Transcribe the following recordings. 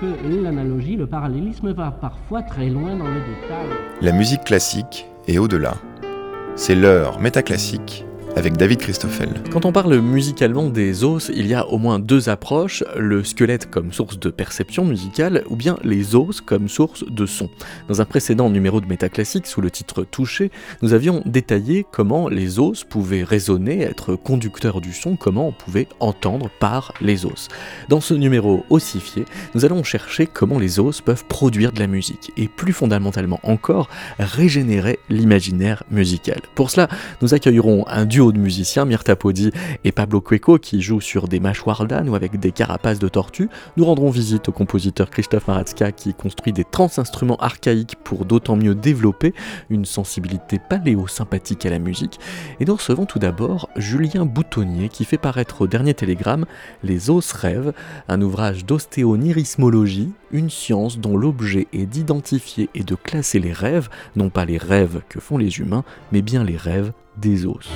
que l'analogie, le parallélisme va parfois très loin dans le détail. La musique classique est au-delà. C'est l'heure métaclassique avec David Christoffel. Quand on parle musicalement des os, il y a au moins deux approches, le squelette comme source de perception musicale ou bien les os comme source de son. Dans un précédent numéro de Métaclassique sous le titre Touché, nous avions détaillé comment les os pouvaient résonner, être conducteurs du son, comment on pouvait entendre par les os. Dans ce numéro ossifié, nous allons chercher comment les os peuvent produire de la musique et plus fondamentalement encore régénérer l'imaginaire musical. Pour cela, nous accueillerons un duo de musiciens, Myrta Podi et Pablo Cueco, qui jouent sur des mâchoires d'âne ou avec des carapaces de tortue. Nous rendrons visite au compositeur Christophe Maratska, qui construit des trans-instruments archaïques pour d'autant mieux développer une sensibilité paléo-sympathique à la musique. Et nous recevons tout d'abord Julien Boutonnier, qui fait paraître au dernier télégramme Les os rêves, un ouvrage d'ostéonirismologie, une science dont l'objet est d'identifier et de classer les rêves, non pas les rêves que font les humains, mais bien les rêves des os.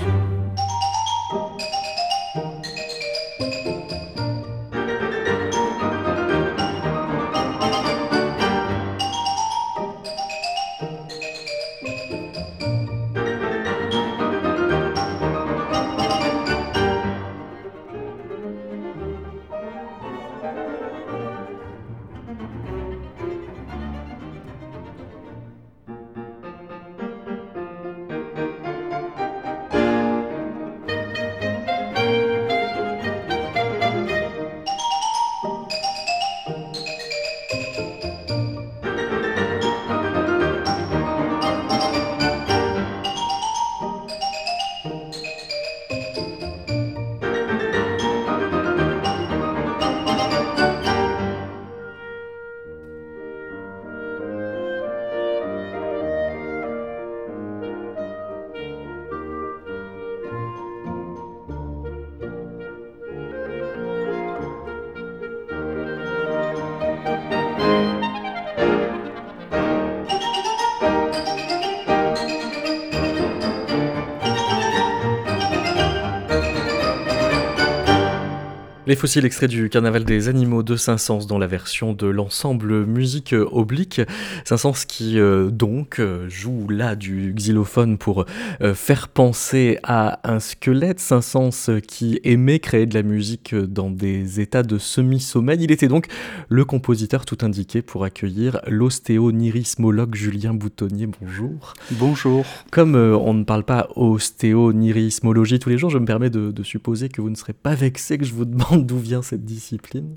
Les fossiles extraits du Carnaval des animaux de Saint-Saëns dans la version de l'ensemble musique oblique. Saint-Saëns qui euh, donc euh, joue là du xylophone pour euh, faire penser à un squelette. Saint-Saëns qui aimait créer de la musique dans des états de semi-sommeil. Il était donc le compositeur tout indiqué pour accueillir l'ostéonirismologue Julien Boutonnier. Bonjour. Bonjour. Comme on ne parle pas ostéonirismologie tous les jours, je me permets de, de supposer que vous ne serez pas vexé que je vous demande d'où vient cette discipline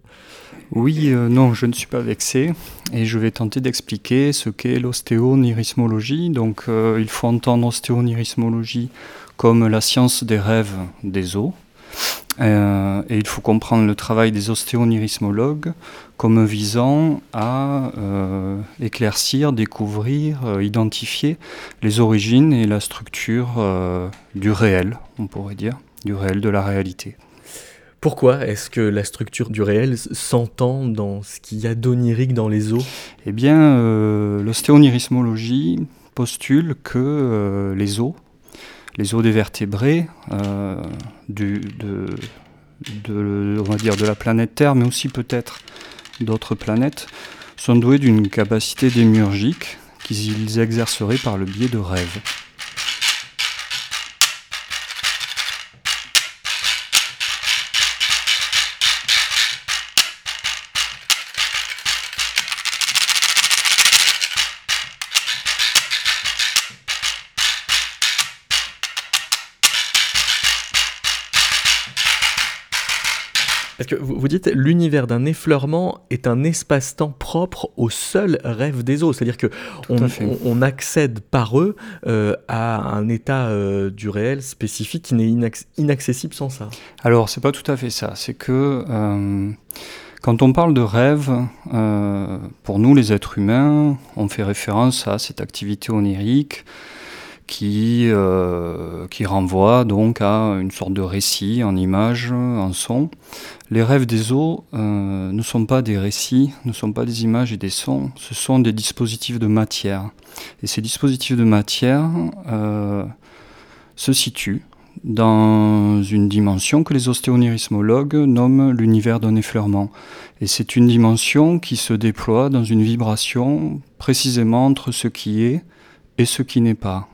Oui, euh, non, je ne suis pas vexé et je vais tenter d'expliquer ce qu'est l'ostéonirismologie. Donc, euh, il faut entendre ostéonirismologie comme la science des rêves des os. Euh, et il faut comprendre le travail des ostéonirismologues comme visant à éclaircir, découvrir, identifier les origines et la structure du réel, on pourrait dire, du réel, de la réalité. Pourquoi est-ce que la structure du réel s'entend dans ce qu'il y a d'onirique dans les os Eh bien, euh, l'ostéonirismologie postule que euh, les os, les os des vertébrés euh, de, la planète Terre, mais aussi peut-être d'autres planètes, sont doués d'une capacité démiurgique qu'ils exerceraient par le biais de rêves. Parce que vous, dites l'univers d'un effleurement est un espace-temps propre au seul rêve des eaux. C'est-à-dire que on, accède par eux euh, à un état euh, du réel spécifique qui n'est inaccessible sans ça. Alors, c'est pas tout à fait ça. C'est que euh, quand on parle de rêve, pour nous les êtres humains, on fait référence à cette activité onirique qui, euh, qui renvoie donc à une sorte de récit en images, en son. Les rêves des eaux euh, ne sont pas des récits, ne sont pas des images et des sons, ce sont des dispositifs de matière. Et ces dispositifs de matière euh, se situent dans une dimension que les ostéonirismologues nomment l'univers d'un effleurement. Et c'est une dimension qui se déploie dans une vibration précisément entre ce qui est et ce qui n'est pas.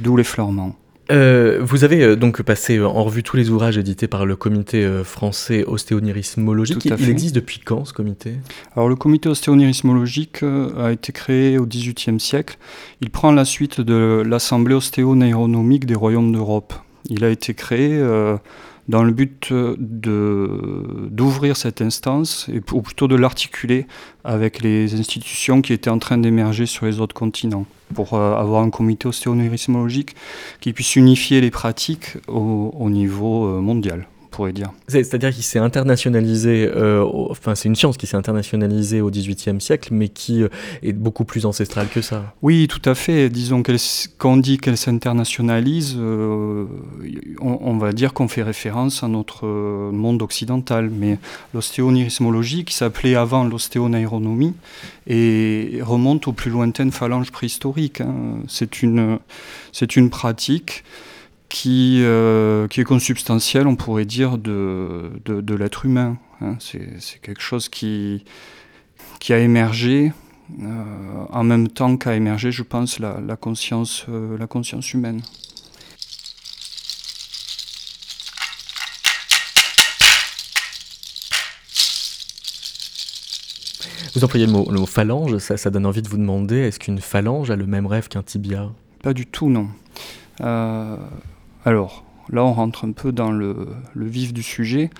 D'où l'effleurement. Euh, vous avez euh, donc passé euh, en revue tous les ouvrages édités par le comité français ostéonirismologique. Il existe depuis quand ce comité? Alors le comité ostéonirismologique a été créé au XVIIIe siècle. Il prend la suite de l'Assemblée ostéoneuronomique des royaumes d'Europe. Il a été créé dans le but d'ouvrir cette instance, ou plutôt de l'articuler avec les institutions qui étaient en train d'émerger sur les autres continents, pour euh, avoir un comité ostéoneurismologique qui puisse unifier les pratiques au niveau euh, mondial pourrait dire. C'est-à-dire qu'il s'est internationalisé, euh, enfin c'est une science qui s'est internationalisée au XVIIIe siècle, mais qui euh, est beaucoup plus ancestrale que ça. Oui, tout à fait. Disons qu'on quand dit qu'elle s'internationalise, euh, on, va dire qu'on fait référence à notre monde occidental. Mais l'ostéonirismologie, qui s'appelait avant l'ostéonaironomie, et remonte aux plus lointaines phalanges préhistoriques. Hein. C'est une, une pratique qui, euh, qui est consubstantiel, on pourrait dire, de, de, l'être humain. Hein. C'est quelque chose qui, qui a émergé euh, en même temps qu'a émergé, je pense, la, la conscience, euh, la conscience humaine. Vous employez le mot, le mot phalange, ça, ça, donne envie de vous demander, est-ce qu'une phalange a le même rêve qu'un tibia? Pas du tout, non. Alors, là, on rentre un peu dans le, vif du sujet.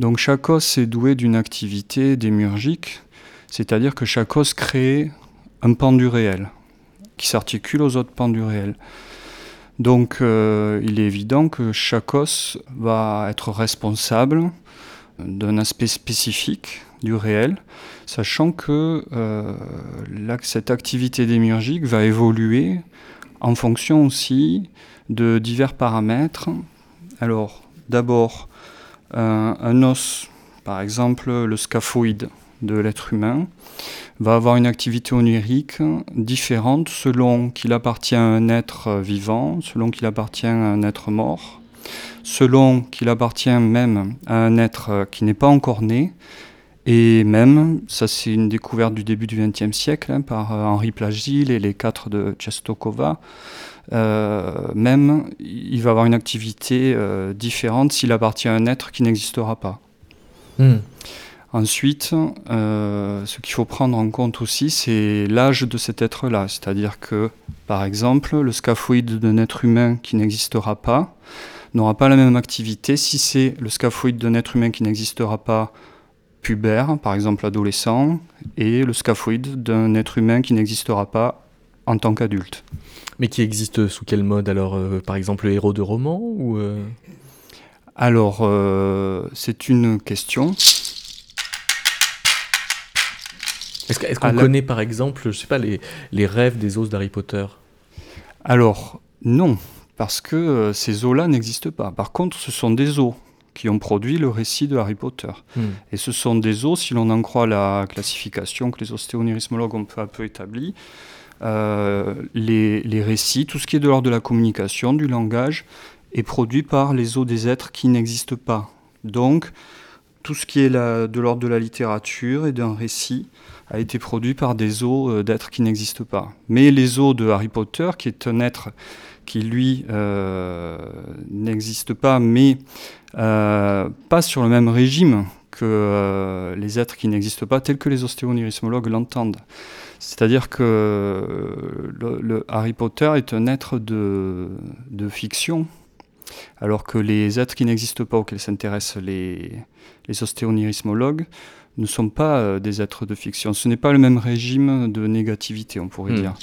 Donc, chaque os est doué d'une activité démurgique, c'est-à-dire que chaque os crée un pan du réel qui s'articule aux autres pans du réel. Donc, euh, il est évident que chaque os va être responsable d'un aspect spécifique du réel, sachant que euh, cette activité démurgique va évoluer en fonction aussi de divers paramètres. Alors, d'abord, un os, par exemple le scaphoïde de l'être humain, va avoir une activité onirique différente selon qu'il appartient à un être vivant, selon qu'il appartient à un être mort, selon qu'il appartient même à un être qui n'est pas encore né, et même, ça c'est une découverte du début du XXe siècle hein, par Henri Plagil et les quatre de Chestokova, euh, même il va avoir une activité euh, différente s'il appartient à un être qui n'existera pas. Hmm. Ensuite, euh, ce qu'il faut prendre en compte aussi, c'est l'âge de cet être-là. C'est-à-dire que, par exemple, le scaphoïde d'un être humain qui n'existera pas n'aura pas la même activité si c'est le scaphoïde d'un être humain qui n'existera pas pubère, par exemple adolescent, et le scaphoïde d'un être humain qui n'existera pas en tant qu'adulte. Mais qui existe sous quel mode alors euh, Par exemple, le héros de roman ou euh Alors, euh, c'est une question. Est-ce qu'on connaît par exemple, je sais pas, les, les rêves des os d'Harry Potter? Alors, non, parce que ces os-là n'existent pas. Par contre, ce sont des os qui ont produit le récit de Harry Potter. Hmm. Et ce sont des os, si l'on en croit la classification que les ostéonirismologues ont peu à peu établie, euh, les, récits, tout ce qui est de l'ordre de la communication, du langage, est produit par les os des êtres qui n'existent pas. Donc, tout ce qui est de l'ordre de la littérature et d'un récit a été produit par des os euh, d'êtres qui n'existent pas. Mais les os de Harry Potter, qui est un être qui, lui, euh, n'existe pas, mais pas sur le même régime que les êtres qui n'existent pas, tels que les ostéonirismologues l'entendent. C'est-à-dire que le, Harry Potter est un être de, fiction, alors que les êtres qui n'existent pas, auxquels s'intéressent les, les ostéonirismologues, ne sont pas euh, des êtres de fiction. Ce n'est pas le même régime de négativité, on pourrait hmm. dire.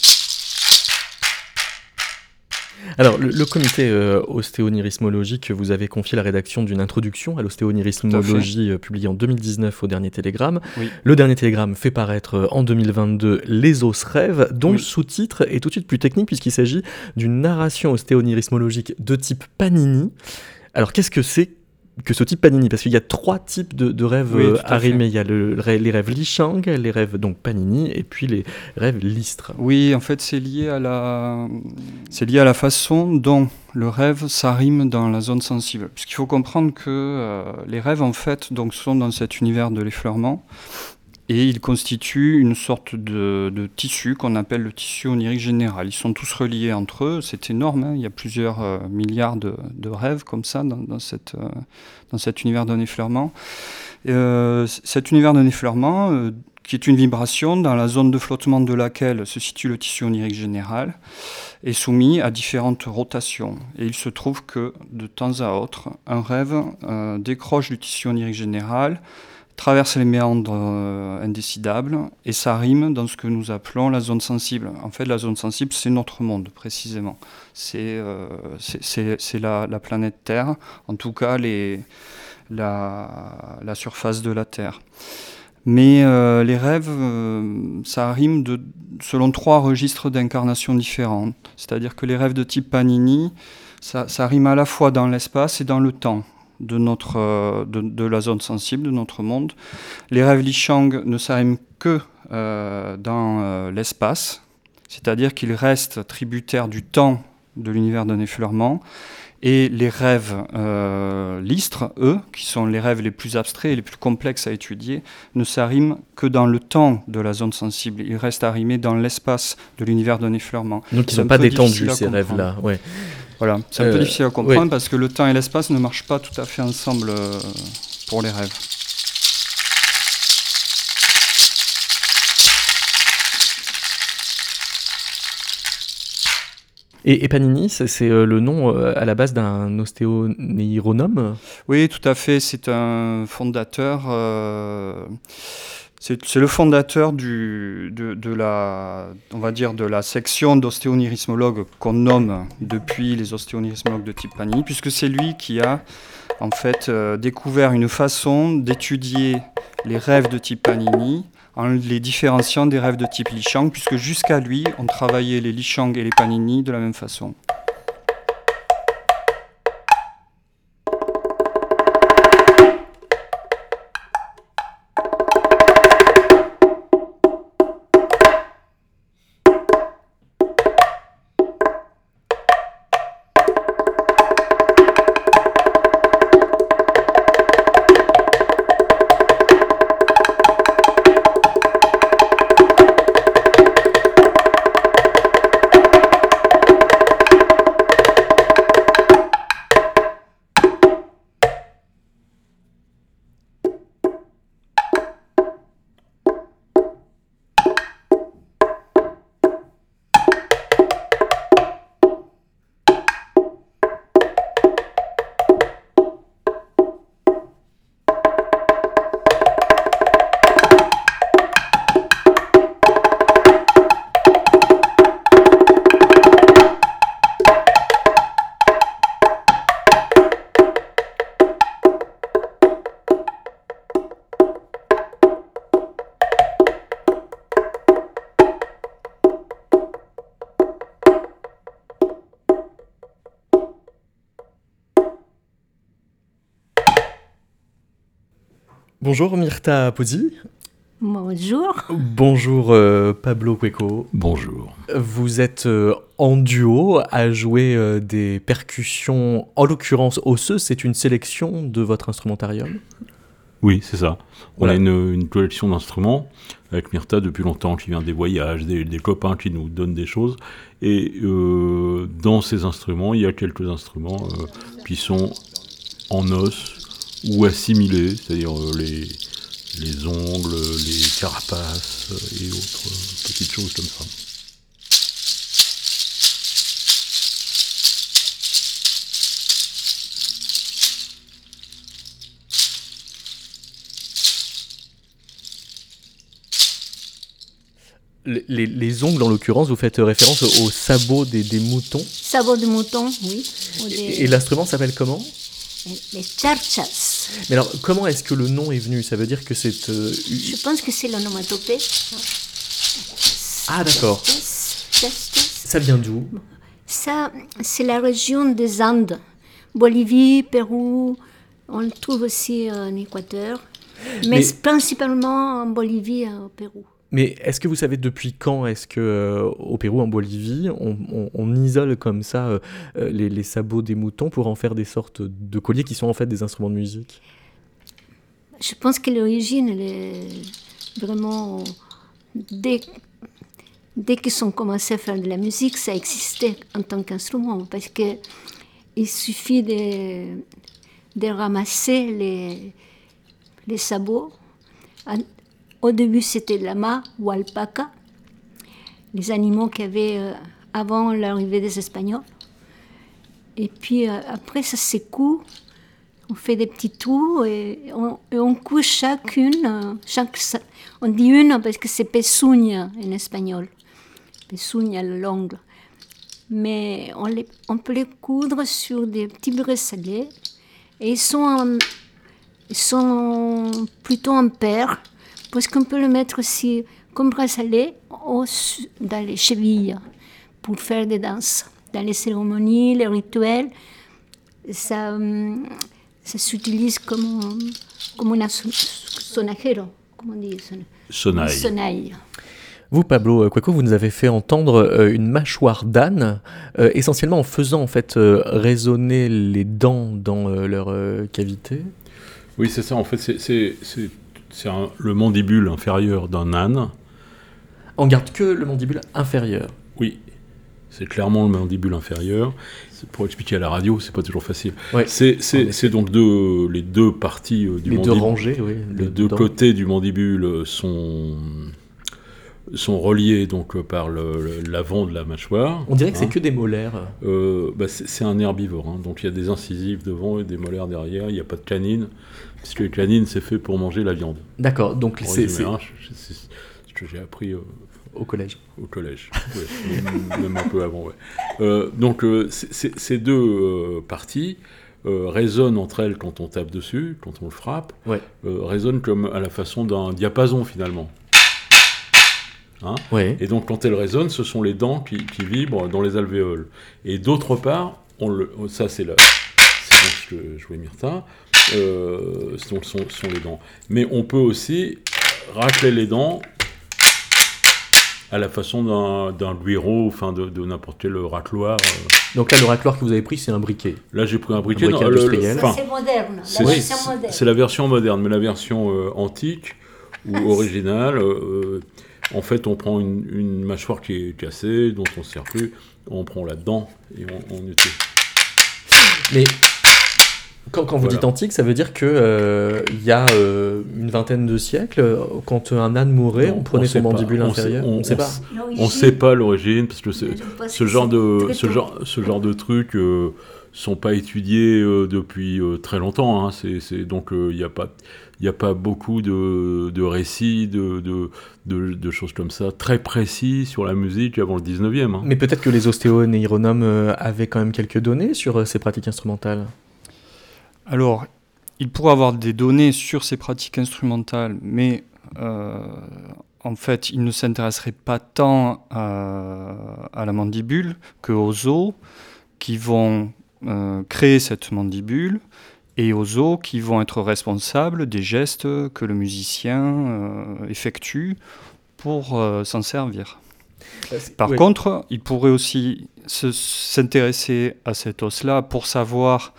Alors, le, comité euh, ostéonirismologique vous avez confié la rédaction d'une introduction à l'ostéonirismologie euh, publiée en 2019 au Dernier Télégramme. Le Dernier Télégramme fait paraître euh, en 2022 Les os rêves, dont le sous-titre est tout de suite plus technique puisqu'il s'agit d'une narration ostéonirismologique de type Panini. Alors, qu'est-ce que c'est que ce type Panini Parce qu'il y a trois types de, rêves oui, Il y a les rêves Li Shang, les rêves donc Panini, et puis les rêves Listre. Oui, en fait, c'est lié à la, c'est lié à la façon dont le rêve s'arrime dans la zone sensible. Puisqu'il faut comprendre que euh, les rêves, en fait, donc, sont dans cet univers de l'effleurement et ils constituent une sorte de, tissu qu'on appelle le tissu onirique général. Ils sont tous reliés entre eux, c'est énorme, hein. il y a plusieurs euh, milliards de, rêves comme ça dans, euh, cet univers d'un effleurement. Euh, cet univers d'un effleurement, qui est une vibration dans la zone de flottement de laquelle se situe le tissu onirique général, est soumis à différentes rotations. Et il se trouve que de temps à autre, un rêve décroche du tissu onirique général, traverse les méandres euh, indécidables et ça rime dans ce que nous appelons la zone sensible. En fait, la zone sensible, c'est notre monde, précisément. C'est euh, la, la, planète Terre, en tout cas la, surface de la Terre. Mais euh, les rêves, ça rime selon trois registres d'incarnation différents. C'est-à-dire que les rêves de type Panini, ça, ça rime à la fois dans l'espace et dans le temps de, notre, euh, de, la zone sensible de notre monde. Les rêves Shang ne s'arriment que euh, dans euh, l'espace, c'est-à-dire qu'ils restent tributaires du temps de l'univers d'un effleurement. Et les rêves listres, eux, qui sont les rêves les plus abstraits et les plus complexes à étudier, ne s'arriment que dans le temps de la zone sensible. Ils restent arrimés dans l'espace de l'univers d'un effleurement. Donc ils ne sont pas détendus, ces rêves-là. Ouais. Voilà, c'est un peu euh, difficile à comprendre parce que le temps et l'espace ne marchent pas tout à fait ensemble euh, pour les rêves. Et, Panini, c'est euh, le nom à la base d'un ostéoneuronome Oui, tout à fait. C'est un fondateur. C'est le fondateur de, la, section d'ostéonirismologues qu'on nomme depuis les ostéonirismologues de type Panini, puisque c'est lui qui a en fait euh, découvert une façon d'étudier les rêves de type Panini en les différenciant des rêves de type Li Shang, puisque jusqu'à lui, on travaillait les Li Shang et les Panini de la même façon. Bonjour Myrta Pozzi. Bonjour. Bonjour euh, Pablo Cueco. Bonjour. Vous êtes euh, en duo à jouer euh, des percussions, en l'occurrence osseuses. C'est une sélection de votre instrumentarium Oui, c'est ça. On a une, collection d'instruments avec Myrta depuis longtemps qui vient des voyages, des, des copains qui nous donnent des choses. Et dans ces instruments, il y a quelques instruments qui sont en os ou assimilés, c'est-à-dire euh, les, les ongles, les carapaces et autres petites choses comme ça. Les, les, ongles, en l'occurrence, vous faites référence aux sabots des, des moutons? Sabots de moutons, oui. Et, et l'instrument s'appelle comment? Les charchas. Mais alors, comment est-ce que le nom est venu? Ça veut dire que c'est. Euh, Je pense que c'est l'onomatopée. Ah, d'accord. Ça vient d'où? Ça, c'est la région des Andes. Bolivie, Pérou, On le trouve aussi en Équateur, mais, principalement en Bolivie et au Pérou. Mais est-ce que vous savez depuis quand est-ce que euh, au Pérou, en Bolivie, on, isole comme ça euh, euh, les, sabots des moutons pour en faire des sortes de colliers qui sont en fait des instruments de musique? Je pense que l'origine est vraiment dès dès qu'ils ont commencé à faire de la musique, ça existait en tant qu'instrument parce que il suffit de, de ramasser les, les sabots au début, c'était lama ou alpaca, les animaux qu'il y avait euh, avant l'arrivée des Espagnols. Et puis euh, après, ça s'écoule. On fait des petits trous et on, couche chacune. Euh, chaque, on dit une parce que c'est pesuña en espagnol. Pesuña, l'ongle. Mais on, les, on, peut les coudre sur des petits bracelets. Et ils sont, ils sont plutôt en paire parce qu'on peut le mettre aussi comme bracelet dans les chevilles pour faire des danses. Dans les cérémonies, les rituels, ça, hum, ça s'utilise comme, comme un sonajero, comme on dit. Sonaille. Vous, Pablo Quaco, vous nous avez fait entendre euh, une mâchoire d'âne, euh, essentiellement en faisant en fait euh, résonner les dents dans leur cavité. Oui, c'est ça. En fait, c'est c'est le mandibule inférieur d'un âne. On garde que le mandibule inférieur. Oui, c'est clairement le mandibule inférieur. Pour expliquer à la radio, c'est pas toujours facile. c'est donc deux, les deux parties euh, du mandibule. Les deux rangées, oui. Les deux côtés du mandibule sont sont reliés donc euh, par l'avant de la mâchoire. On dirait que c'est hein. que des molaires. Euh, bah, c'est un herbivore, hein. donc il y a des incisives devant et des molaires derrière. Il n'y a pas de canine, puisque les canines c'est fait pour manger la viande. D'accord, donc c'est hein, ce que j'ai appris. Euh, au collège. Au collège, même un peu avant. Ouais. donc ces deux parties résonnent entre elles quand on tape dessus, quand on le frappe, ouais. résonnent comme à la façon d'un diapason finalement. Hein? Et donc, quand elles résonnent, ce sont les dents qui, vibrent dans les alvéoles. Et d'autre part, on le, ça c'est ce que jouait Myrta, euh, sont, sont, les dents. Mais on peut aussi racler les dents à la façon d'un bureau, enfin de, n'importe quel racloir. Euh. Donc là, le racloir que vous avez pris, c'est un briquet. Là, j'ai pris un briquet. c'est moderne. C'est la version moderne, mais la version euh, antique ou originale. En fait, on prend une, mâchoire qui est cassée, dont on ne sert plus, on prend là-dedans et on, utilise. Mais quand, vous dites antique, ça veut dire qu'il euh, y a euh, une vingtaine de siècles, quand un âne mourait, on prenait son mandibule inférieur. On ne sait pas. On ne sait pas l'origine parce que ce genre de ce genre ce genre de trucs euh, sont pas étudiés depuis très longtemps. Hein. C'est donc il n'y a pas il n'y a pas beaucoup de, récits, de, de, choses comme ça, très précis sur la musique avant le 19e. Hein. Mais peut-être que les ostéoneuronomes euh, avaient quand même quelques données sur euh, ces pratiques instrumentales Alors, il pourrait avoir des données sur ces pratiques instrumentales, mais euh, en fait, il ne s'intéresserait pas tant à, la mandibule qu'aux os qui vont créer cette mandibule et aux os qui vont être responsables des gestes que le musicien euh, effectue pour euh, s'en servir. Euh, Par contre, il pourrait aussi s'intéresser à cet os-là pour savoir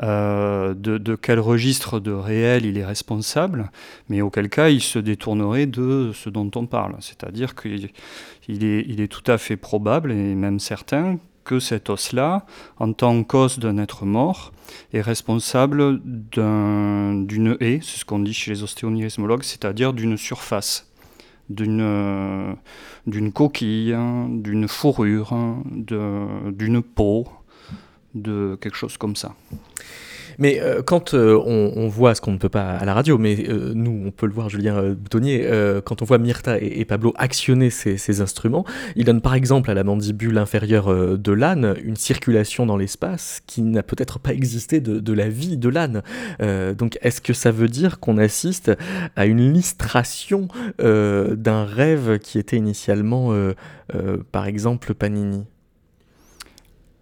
de, quel registre de réel il est responsable, mais auquel cas il se détournerait de ce dont on parle. C'est-à-dire qu'il est, est tout à fait probable, et même certain, que cet os-là, en tant qu'os d'un être mort, est responsable d'une haie, c'est ce qu'on dit chez les ostéonirismologues, c'est-à-dire d'une surface, d'une coquille, d'une fourrure, d'une peau, de quelque chose comme ça. Mais euh, quand euh, on, voit ce qu'on ne peut pas à la radio, mais euh, nous, on peut le voir, Julien Boutonnier, quand on voit Myrta et, Pablo actionner ces, instruments, ils donnent par exemple à la mandibule inférieure de l'âne une circulation dans l'espace qui n'a peut-être pas existé de, la vie de l'âne. donc est-ce que ça veut dire qu'on assiste à une listration d'un rêve qui était initialement, par exemple, Panini?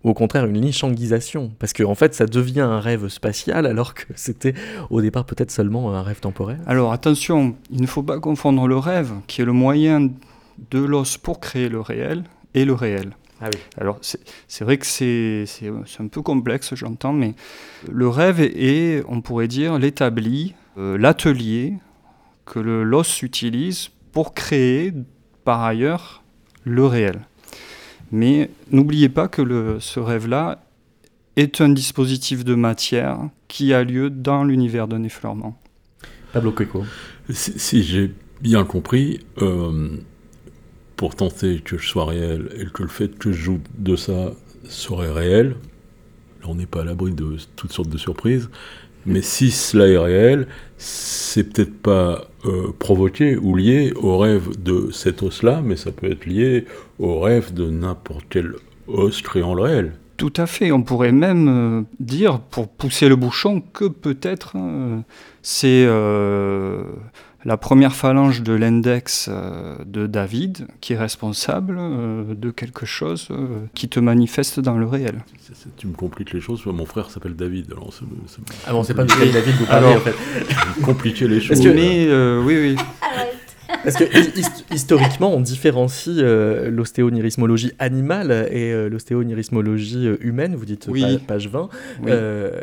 Ou au contraire une lichanguisation Parce qu'en en fait, ça devient un rêve spatial alors que c'était au départ peut-être seulement un rêve temporaire. Alors attention, il ne faut pas confondre le rêve, qui est le moyen de l'os pour créer le réel, et le réel. Ah oui. Alors c'est vrai que c'est un peu complexe, j'entends, mais le rêve est, on pourrait dire, l'établi, euh, l'atelier que l'os utilise pour créer par ailleurs le réel. Mais n'oubliez pas que le, ce rêve-là est un dispositif de matière qui a lieu dans l'univers d'un effleurement. Pablo Cueco. Si, j'ai bien compris, euh, pour tenter que je sois réel et que le fait que je joue de ça serait réel, là on n'est pas à l'abri de toutes sortes de surprises, mais si cela est réel, c'est peut-être pas euh, provoqué ou lié au rêve de cet os-là, mais ça peut être lié au rêve de n'importe quel os créant le réel. Tout à fait. On pourrait même euh, dire, pour pousser le bouchon, que peut-être euh, c'est la première phalange de l'index euh, de David qui est responsable euh, de quelque chose euh, qui te manifeste dans le réel. tu me compliques les choses, mon frère s'appelle David. Alors ah bon, c'est pas David, vous parlez en fait. Compliquer les choses. Mais oui, oui. Parce que historiquement, on différencie euh, l'ostéonierismologie animale et euh, l'ostéonierismologie euh, humaine, vous dites page 20.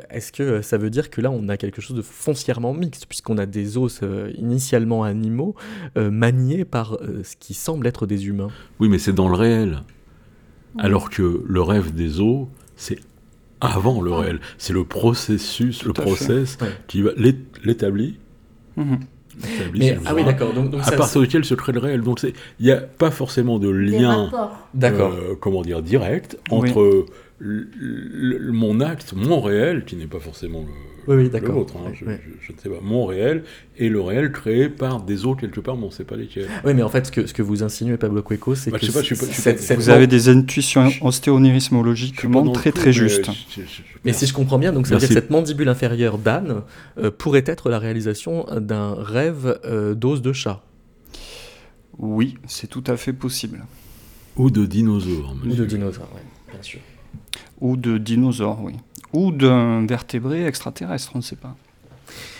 Est-ce que ça veut dire que là, on a quelque chose de foncièrement mixte, puisqu'on a des os initialement animaux maniés par ce qui semble être des humains? Oui, mais c'est dans le réel. Alors que le rêve des os, c'est avant le ah. réel. C'est le processus, le process qui va l'établir. Ah oui, d'accord. Donc, à partir duquel se crée le réel. Donc il n'y a pas forcément de lien, euh, comment dire, direct entre mon acte, mon réel, qui n'est pas forcément le, oui, oui, l'autre, hein, je, ne sais pas, mon réel, et le réel créé par des autres quelque part, mais on ne sait pas lesquels. Oui, mais en fait, ce que, ce que vous insinuez, Pablo Cueco, c'est bah, que vous avez des intuitions ostéonirismologiquement très très justes. Mais si je comprends bien, donc ça veut dire que cette mandibule inférieure d'âne euh, pourrait être la réalisation d'un rêve euh, d'os de chat. Oui, c'est tout à fait possible. Ou de dinosaures. Ou de dinosaures, oui, bien sûr. Ou de dinosaures, oui. Ou d'un vertébré extraterrestre, on ne sait pas.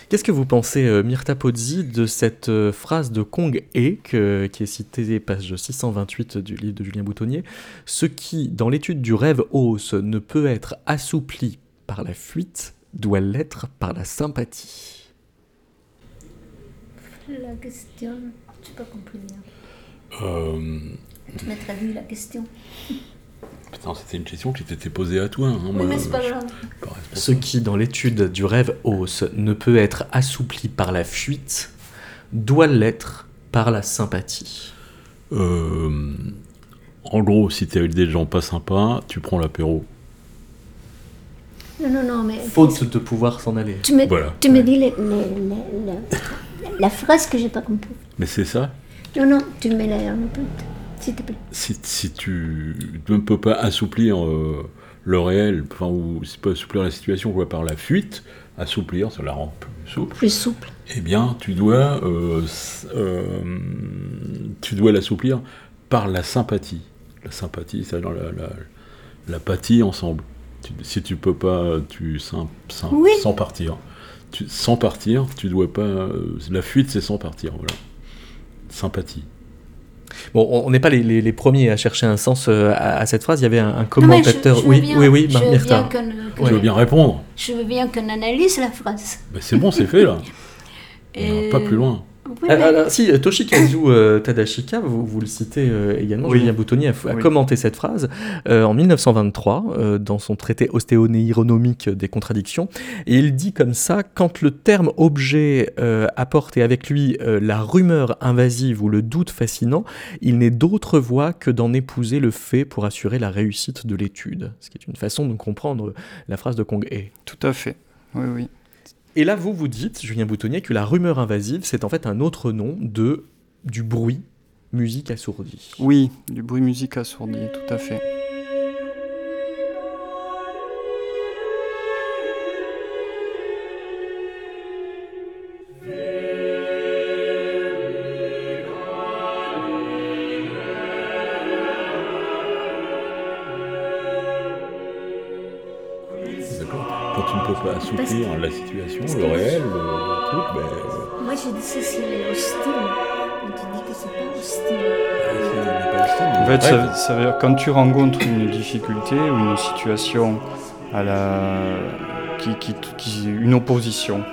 Qu'est-ce que vous pensez, euh, Myrta Pozzi, de cette euh, phrase de Kong E, qui est citée page 628 du livre de Julien Boutonnier? Ce qui, dans l'étude du rêve os, ne peut être assoupli par la fuite, doit l'être par la sympathie. La question, je n'ai pas compris bien. Euh... Tu m'as traduit la question. C'était une question qui t'était posée à toi. Hein, oui, mais c'est pas grave. Ce qui, dans l'étude du rêve os, ne peut être assoupli par la fuite, doit l'être par la sympathie. Euh, en gros, si tu es avec des gens pas sympas, tu prends l'apéro. Non, non, non, mais. Faute de pouvoir s'en aller. Tu me, tu me dis la phrase que j'ai pas compris. Mais c'est ça? Non, non, tu me mets la si, tu ne peux pas assouplir euh, le réel, enfin, ou si pas assouplir la situation quoi, par la fuite, assouplir, ça la rend plus souple. Plus souple. Eh bien, tu dois, euh, euh, tu dois l'assouplir par la sympathie. La sympathie, c'est dans la, la, ensemble. si tu peux pas, tu sans, sans, partir. Tu, sans partir, tu dois pas. la fuite, c'est sans partir, voilà. Sympathie. Bon, on n'est pas les, premiers à chercher un sens euh, à, cette phrase. Il y avait un, commentateur. oui, oui, oui, je veux bien répondre. Je veux bien qu'on analyse la phrase. Ben, c'est bon, c'est fait là. pas plus loin. Ah, ah, si, Toshikazu euh, Tadashika, vous, vous, le citez euh, également, Julien Boutoni a, commenté cette phrase euh, en 1923 dans son traité ostéonéironomique des contradictions. Et il dit comme ça quand le terme objet apporte avec lui la rumeur invasive ou le doute fascinant, il n'est d'autre voie que d'en épouser le fait pour assurer la réussite de l'étude. Ce qui est une façon de comprendre la phrase de Kong E. Tout à fait. Oui, oui. Et là, vous vous dites, Julien Boutonnier, que la rumeur invasive, c'est en fait un autre nom de du bruit musique assourdie. Oui, du bruit musique assourdie, tout à fait. Peut pas assouplir la situation, le réel, le, truc, ben... Euh. Moi, je dis ça, c'est hostile. Mais tu dis que c'est pas hostile. En fait, ça, ça veut dire quand tu rencontres une difficulté ou une situation à la... qui, qui, qui une opposition,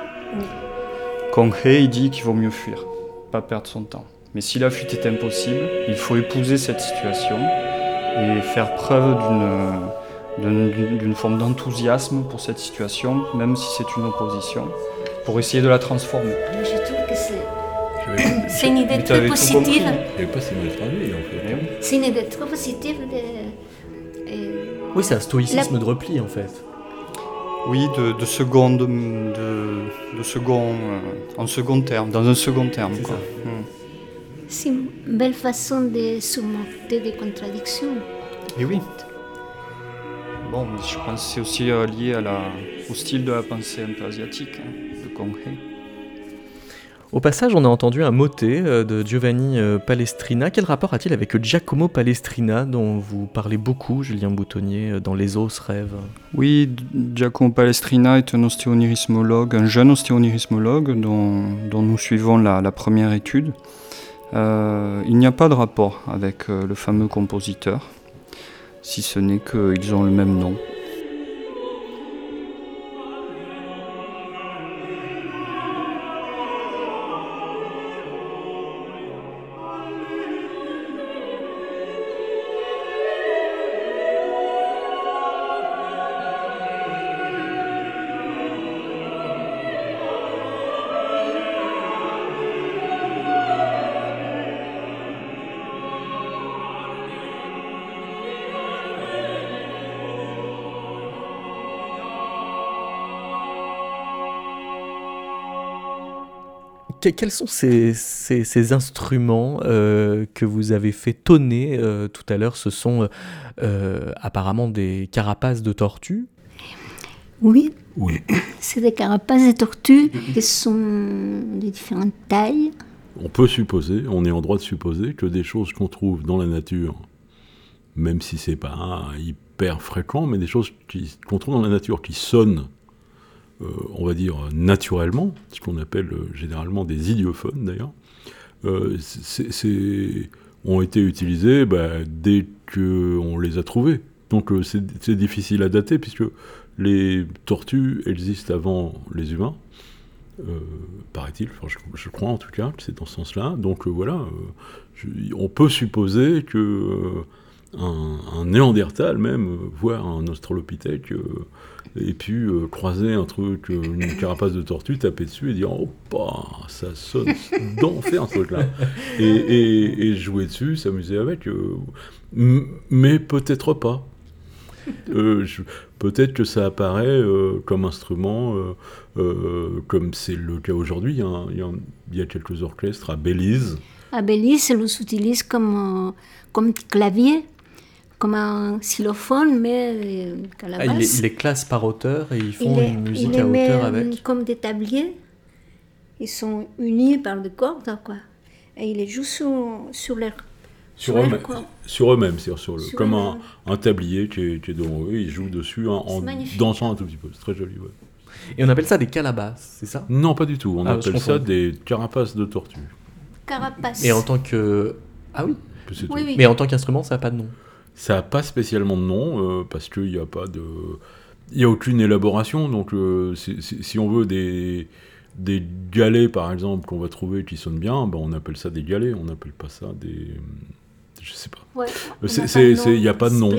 oui. il dit qu'il vaut mieux fuir, pas perdre son temps. Mais si la fuite est impossible, il faut épouser cette situation et faire preuve d'une forme d'enthousiasme pour cette situation, même si c'est une opposition, pour essayer de la transformer. Je trouve que c'est une idée très positive. pas si mal traduit en fait. C'est une idée très positive de... Oui, c'est un stoïcisme de repli en fait. Oui, de, de second, de, de, second, euh, en second terme, dans un second terme. C'est une belle façon de surmonter des contradictions. Et oui. Bon, je pense que c'est aussi euh, lié à la, au style de la pensée un peu asiatique, hein, de. Au passage, on a entendu un motet euh, de Giovanni euh, Palestrina. Quel rapport a-t-il avec Giacomo Palestrina, dont vous parlez beaucoup, Julien Boutonnier, dans Les os rêves? Oui, Giacomo Palestrina est un ostéonirismologue, un jeune ostéonirismologue dont, dont nous suivons la, la première étude. Euh, il n'y a pas de rapport avec le fameux compositeur, si ce n'est qu'ils ont le même nom. Quels sont ces, instruments euh, que vous avez fait tonner euh, tout à l'heure? Ce sont euh, apparemment des carapaces de tortues Oui. Oui. C'est des carapaces de tortues qui sont de différentes tailles. On peut supposer, on est en droit de supposer que des choses qu'on trouve dans la nature, même si c'est pas hyper fréquent, mais des choses qu'on trouve dans la nature qui sonnent euh, on va dire, naturellement, ce qu'on appelle euh, généralement des idiophones d'ailleurs, euh, ont été utilisés bah, dès qu'on les a trouvés. Donc c'est difficile à dater puisque les tortues existent avant les humains, paraît-il, je, crois en tout cas que c'est dans ce sens-là. Donc voilà, on peut supposer que un, néandertal même, voire un australopithèque, et puis euh, croiser un truc, euh, une carapace de tortue, taper dessus et dire oh bah, ça sonne d'enfer ce truc-là. Et, et, jouer dessus, s'amuser avec. Euh, mais peut-être pas. peut-être que ça apparaît comme instrument, comme c'est le cas aujourd'hui. Hein. Il, y a quelques orchestres à Belize. À Belize, on l'utilise comme, comme clavier comme un xylophone, mais euh, à la ah, base. Il, les, classe par hauteur et ils font une musique à hauteur euh, avec. Comme des tabliers. Ils sont unis par des cordes, quoi. Et ils les jouent sur, sur leur. Sur, eux-mêmes, sur eux-mêmes, sur, sur le, comme un, un, tablier qui est, qui est, devant eux, ils jouent dessus en, en dansant un tout petit peu. C'est très joli, ouais. Et on appelle ça des calabasses, c'est ça? Non, pas du tout. On ah, appelle ça des carapaces de tortue. Carapaces. Et en tant que. Ah oui, oui, oui. Mais en tant qu'instrument, ça n'a pas de nom ça n'a pas spécialement de nom, euh, parce qu'il n'y a pas de... Il n'y a aucune élaboration, donc euh, si, on veut des, des galets, par exemple, qu'on va trouver qui sonnent bien, ben on appelle ça des galets, on n'appelle pas ça des... Je sais pas. Il n'y a pas de nom.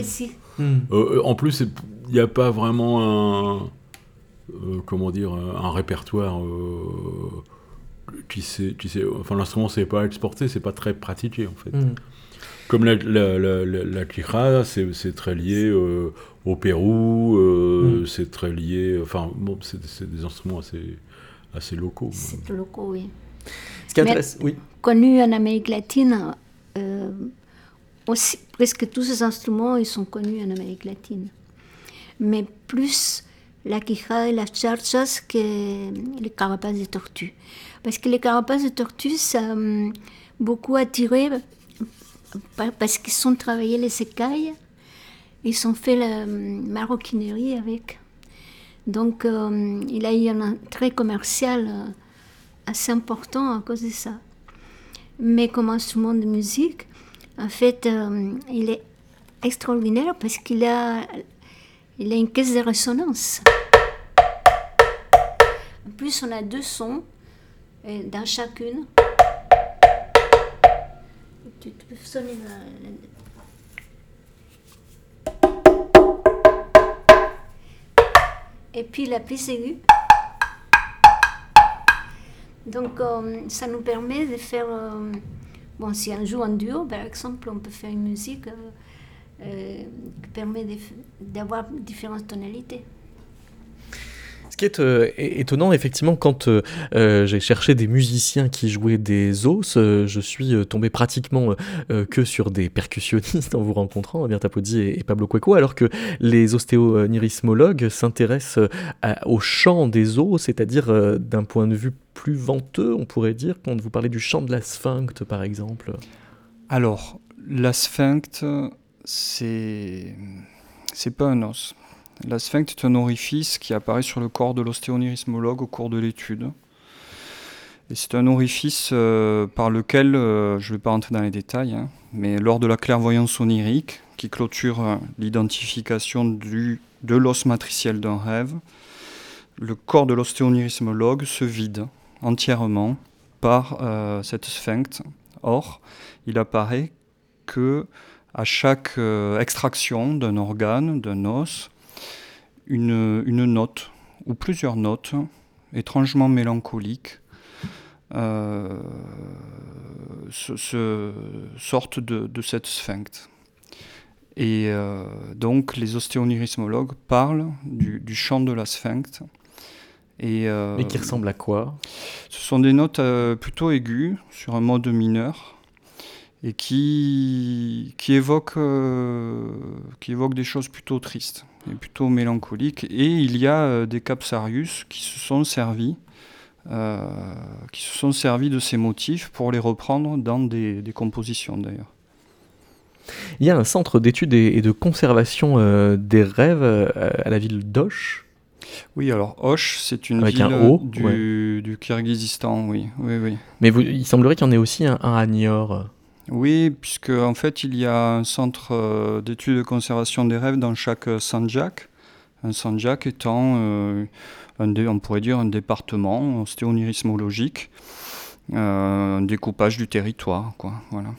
Hmm. Euh, en plus, il n'y a pas vraiment un... comment dire Un répertoire qui sait... Qui sait enfin, l'instrument, c'est pas exporté, c'est pas très pratiqué, en fait. Hmm. Comme la, la, la, c'est très lié euh, au Pérou, euh, mm. c'est très lié. Enfin, bon, c'est des instruments assez, assez locaux. C'est locaux, oui. Ce qui intéresse, oui. Connu en Amérique latine, euh, aussi, presque tous ces instruments, ils sont connus en Amérique latine. Mais plus la quijada et la charchas que les carapaces de tortue. Parce que les carapaces de tortue, ça a beaucoup attiré parce qu'ils sont travaillés les écailles, ils ont fait la maroquinerie avec. Donc, il a eu un trait commercial assez important à cause de ça. Mais comme instrument de musique, en fait, il est extraordinaire parce qu'il a, il a une caisse de résonance. En plus, on a deux sons dans chacune. Tu peux sonner Et puis la prise aiguë. Donc, euh, ça nous permet de faire. Euh, bon, si on joue en duo, par exemple, on peut faire une musique euh, qui permet d'avoir différentes tonalités. Ce qui est euh, étonnant, effectivement, quand euh, euh, j'ai cherché des musiciens qui jouaient des os, je suis tombé pratiquement que sur des percussionnistes en vous rencontrant, Amir Tapodi et, Pablo Cueco, alors que les ostéonierismologues s'intéressent au chant des os, c'est-à-dire d'un point de vue plus venteux, on pourrait dire, quand vous parlez du chant de la sphincte, par exemple. Alors, la sphincte, c'est c'est pas un os. La sphincte est un orifice qui apparaît sur le corps de l'ostéonirismologue au cours de l'étude. Et c'est un orifice euh, par lequel, euh, je ne vais pas rentrer dans les détails, hein, mais lors de la clairvoyance onirique, qui clôture euh, l'identification de l'os matriciel d'un rêve, le corps de l'ostéonirismologue se vide entièrement par cette sphincte. Or, il apparaît que à chaque extraction d'un organe, d'un os, une, note ou plusieurs notes étrangement mélancoliques euh, sortent de, cette sphincte. Et euh, donc les ostéonirismologues parlent du, chant de la sphincte. Et, euh, Mais qui ressemble à quoi? Ce sont des notes plutôt aiguës sur un mode mineur et qui, qui, évoquent, qui évoquent des choses plutôt tristes plutôt mélancolique. Et il y a euh, des Capsarius qui se sont servis, euh, qui se sont servis de ces motifs pour les reprendre dans des, compositions d'ailleurs. Il y a un centre d'études et de conservation euh, des rêves à la ville d'Osh. Oui, alors Osh, c'est une ville du, du Kyrgyzstan, oui. oui, oui. Mais vous, il semblerait qu'il y en ait aussi un, un à Niort. Oui, puisque en fait il y a un centre euh, d'études de conservation des rêves dans chaque euh, sanjak. Un sanjak étant, euh, un on pourrait dire, un département ostéonirismologique, un découpage du territoire. Quoi, voilà.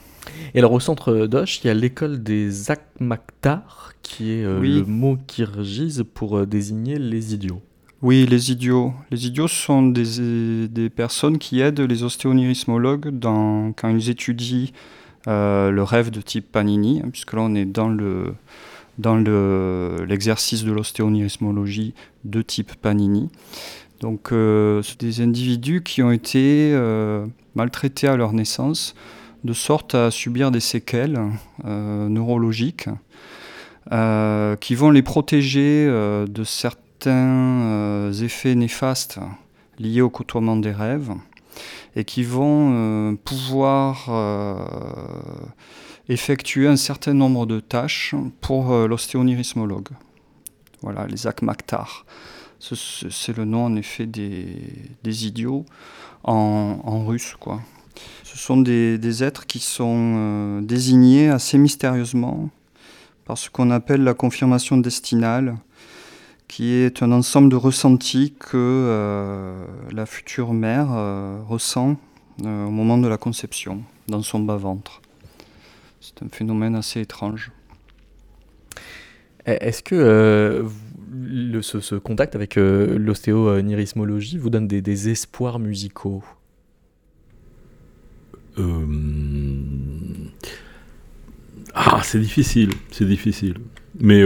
Et alors au centre d'Osh, il y a l'école des Akmaktar, qui est le mot kirghiz pour désigner les idiots. Oui, les idiots. Les idiots sont des, des personnes qui aident les ostéonirismologues dans, quand ils étudient le rêve de type Panini, hein, puisque là on est dans le dans l'exercice de l'ostéonirismologie de type Panini. Donc, euh, des individus qui ont été euh, maltraités à leur naissance, de sorte à subir des séquelles neurologiques qui vont les protéger de certains effets néfastes liés au côtoiement des rêves et qui vont euh, pouvoir euh, effectuer un certain nombre de tâches pour euh, l'ostéonirismologue. Voilà, les akmaktar. C'est le nom en effet des, idiots en, russe. Ce sont des, êtres qui sont désignés assez mystérieusement par ce qu'on appelle la confirmation destinale, qui est un ensemble de ressentis que euh, la future mère euh, ressent euh, au moment de la conception, dans son bas-ventre. C'est un phénomène assez étrange. Est-ce que ce, contact avec l'ostéonirismologie vous donne des, espoirs musicaux? Ah, c'est difficile, c'est difficile. Mais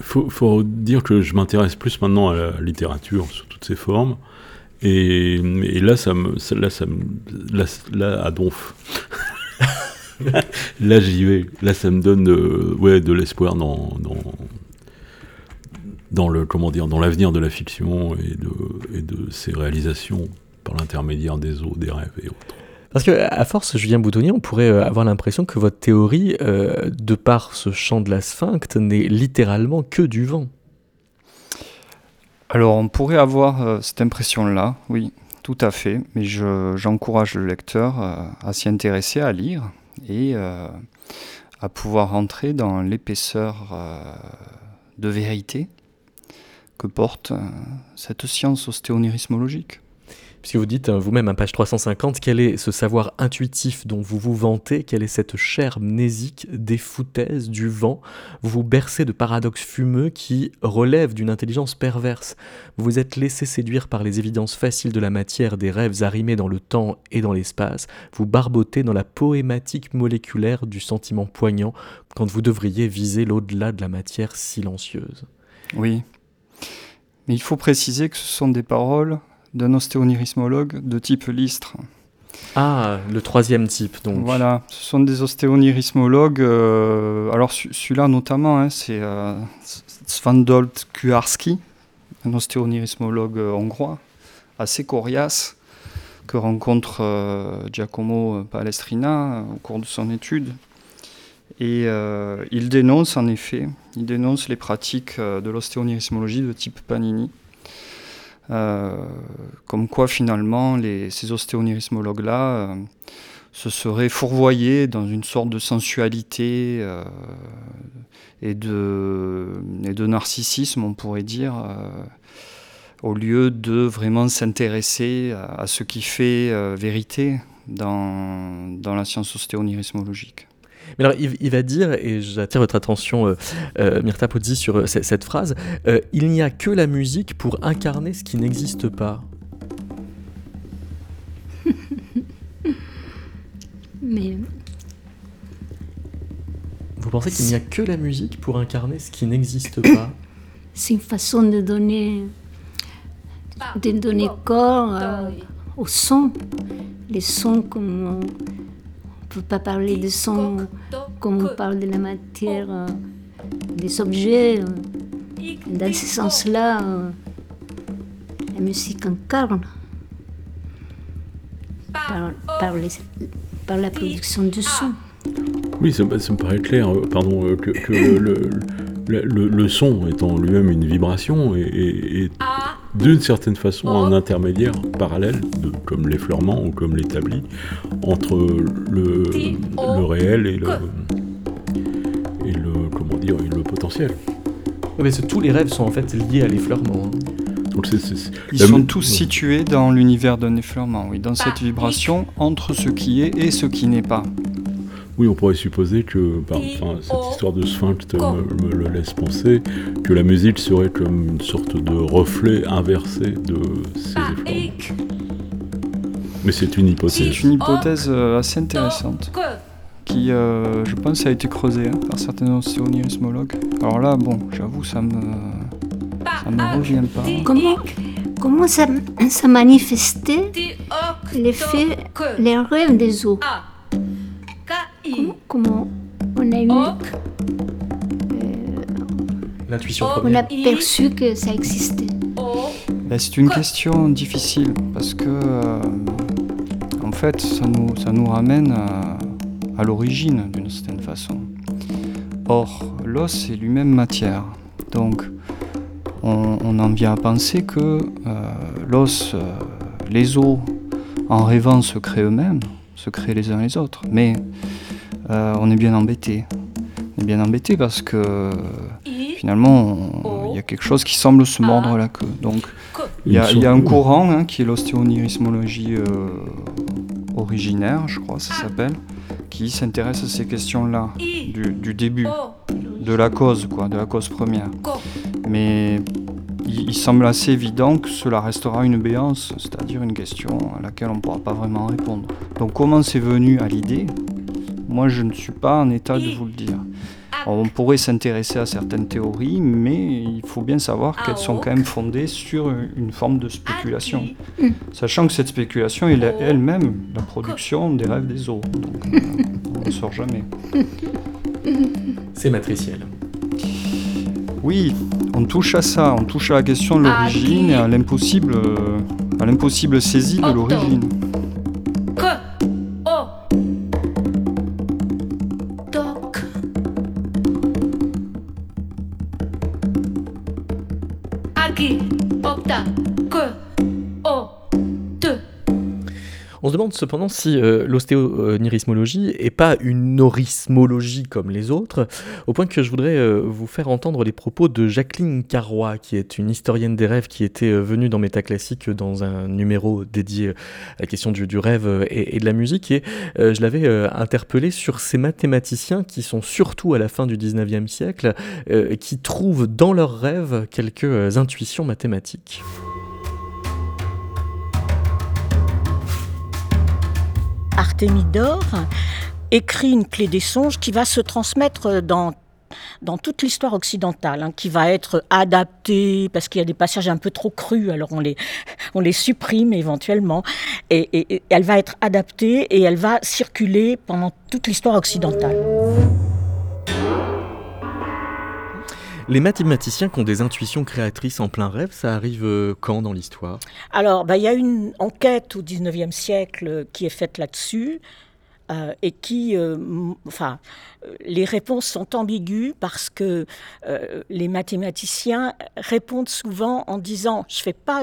faut, faut dire que je m'intéresse plus maintenant à la littérature sous toutes ses formes. Et, là, ça me, là, ça me, là, à Donf. là, j'y vais. Là, ça me donne de, ouais, de l'espoir dans, dans, dans le, comment dire, dans l'avenir de la fiction et de, et de ses réalisations par l'intermédiaire des eaux, des rêves et autres. Parce que à force, Julien Boutonnier, on pourrait euh, avoir l'impression que votre théorie, euh, de par ce champ de la sphincte, n'est littéralement que du vent. Alors on pourrait avoir cette impression-là, oui, tout à fait, mais j'encourage le lecteur à s'y intéresser, à lire et à pouvoir rentrer dans l'épaisseur de vérité que porte cette science ostéonirismologique. Puisque vous dites euh, vous-même à page 350, quel est ce savoir intuitif dont vous vous vantez, quelle est cette chair mnésique des foutaises, du vent, vous vous bercez de paradoxes fumeux qui relèvent d'une intelligence perverse. Vous vous êtes laissé séduire par les évidences faciles de la matière, des rêves arrimés dans le temps et dans l'espace, vous barbotez dans la poématique moléculaire du sentiment poignant quand vous devriez viser l'au-delà de la matière silencieuse. Oui, mais il faut préciser que ce sont des paroles d'un ostéonirismologue de type Listre. Ah, le troisième type, donc. Voilà, ce sont des ostéonirismologues. Euh, alors, celui-là notamment, hein, c'est euh, Svandolt Kuarski, un ostéonirismologue euh, hongrois, assez coriace, que rencontre Giacomo Palestrina au cours de son étude. Et il dénonce, en effet, il dénonce les pratiques de l'ostéonirismologie de type Panini euh, comme quoi finalement ces ostéonirismologues-là euh, se seraient fourvoyés dans une sorte de sensualité euh, et, de, et de narcissisme, on pourrait dire, au lieu de vraiment s'intéresser à, ce qui fait vérité dans, dans la science ostéonirismologique. Mais alors, il, va dire, et j'attire votre attention, euh, euh Myrta Pozzi, sur euh, cette phrase euh, Il n'y a que la musique pour incarner ce qui n'existe pas. Mais. Vous pensez qu'il n'y a que la musique pour incarner ce qui n'existe pas? C'est une façon de donner, de donner corps au son. Les sons comme peut pas parler de son comme on parle de la matière, euh, des objets. Euh. Dans ce sens-là, euh, la musique incarne par, la production du son. Oui, ça, me paraît clair, pardon, que, le, son étant lui-même une vibration et, d'une certaine façon un intermédiaire parallèle, de, comme l'effleurement ou comme l'établi, entre le, le, réel et le, et le, comment dire, le potentiel. mais tous les rêves sont en fait liés à l'effleurement. Hein. Ils sont tous situés dans l'univers d'un effleurement, oui, dans cette vibration entre ce qui est et ce qui n'est pas. Oui, on pourrait supposer que, enfin, cette histoire de sphinx me, le laisse penser, que la musique serait comme une sorte de reflet inversé de ces efforts. Mais c'est une hypothèse. C'est une hypothèse euh, assez intéressante qui, euh, je pense, a été creusée hein, par certains ostéonirismologues. Alors là, bon, j'avoue, ça me, ça me revient pas. Comment, comment ça, ça manifestait l'effet, les rêves des eaux? On a eu. Euh, L'intuition On a perçu que ça existait. Ben, c'est une question difficile parce que, euh, en fait, ça nous, ça nous ramène à, l'origine d'une certaine façon. Or, l'os est lui-même matière. Donc, on, en vient à penser que euh, l'os, les os, en rêvant, se créent eux-mêmes, se créent les uns les autres. Mais euh, on est bien embêté. On est bien embêté parce que finalement, il y a quelque chose qui semble se mordre la queue. Donc, il y, a un courant hein, qui est l'ostéonirismologie euh, originaire, je crois, ça s'appelle, qui s'intéresse à ces questions-là, du, début, de la cause, quoi, de la cause première. Mais il, semble assez évident que cela restera une béance, c'est-à-dire une question à laquelle on ne pourra pas vraiment répondre. Donc comment c'est venu à l'idée moi, je ne suis pas en état de vous le dire. on pourrait s'intéresser à certaines théories, mais il faut bien savoir qu'elles sont quand même fondées sur une forme de spéculation. Sachant que cette spéculation est elle-même la production des rêves des. Donc euh, on ne sort jamais. C'est matriciel. Oui, on touche à ça, on touche à la question de l'origine et à l'impossible, euh, à l'impossible saisie de l'origine. Se demande cependant si euh, l'ostéonirismologie est pas une norismologie comme les autres, au point que je voudrais euh, vous faire entendre les propos de Jacqueline Carroy, qui est une historienne des rêves qui était euh, venue dans Métaclassique dans un numéro dédié à la question du, rêve et, de la musique, et je l'avais interpellée sur ces mathématiciens qui sont surtout à la fin du 19e siècle, qui trouvent dans leurs rêves quelques intuitions mathématiques. Artémidore écrit une clé des songes qui va se transmettre dans dans toute l'histoire occidentale, hein, qui va être adaptée, parce qu'il y a des passages un peu trop crus, alors on les, on les supprime éventuellement, et elle va être adaptée et elle va circuler pendant toute l'histoire occidentale. Les mathématiciens qui ont des intuitions créatrices en plein rêve, ça arrive euh, quand dans l'histoire? Alors, bah, il y a une enquête au 19e siècle qui est faite là-dessus. Euh, et qui, euh, enfin, les réponses sont ambiguës parce que les mathématiciens répondent souvent en disant je fais pas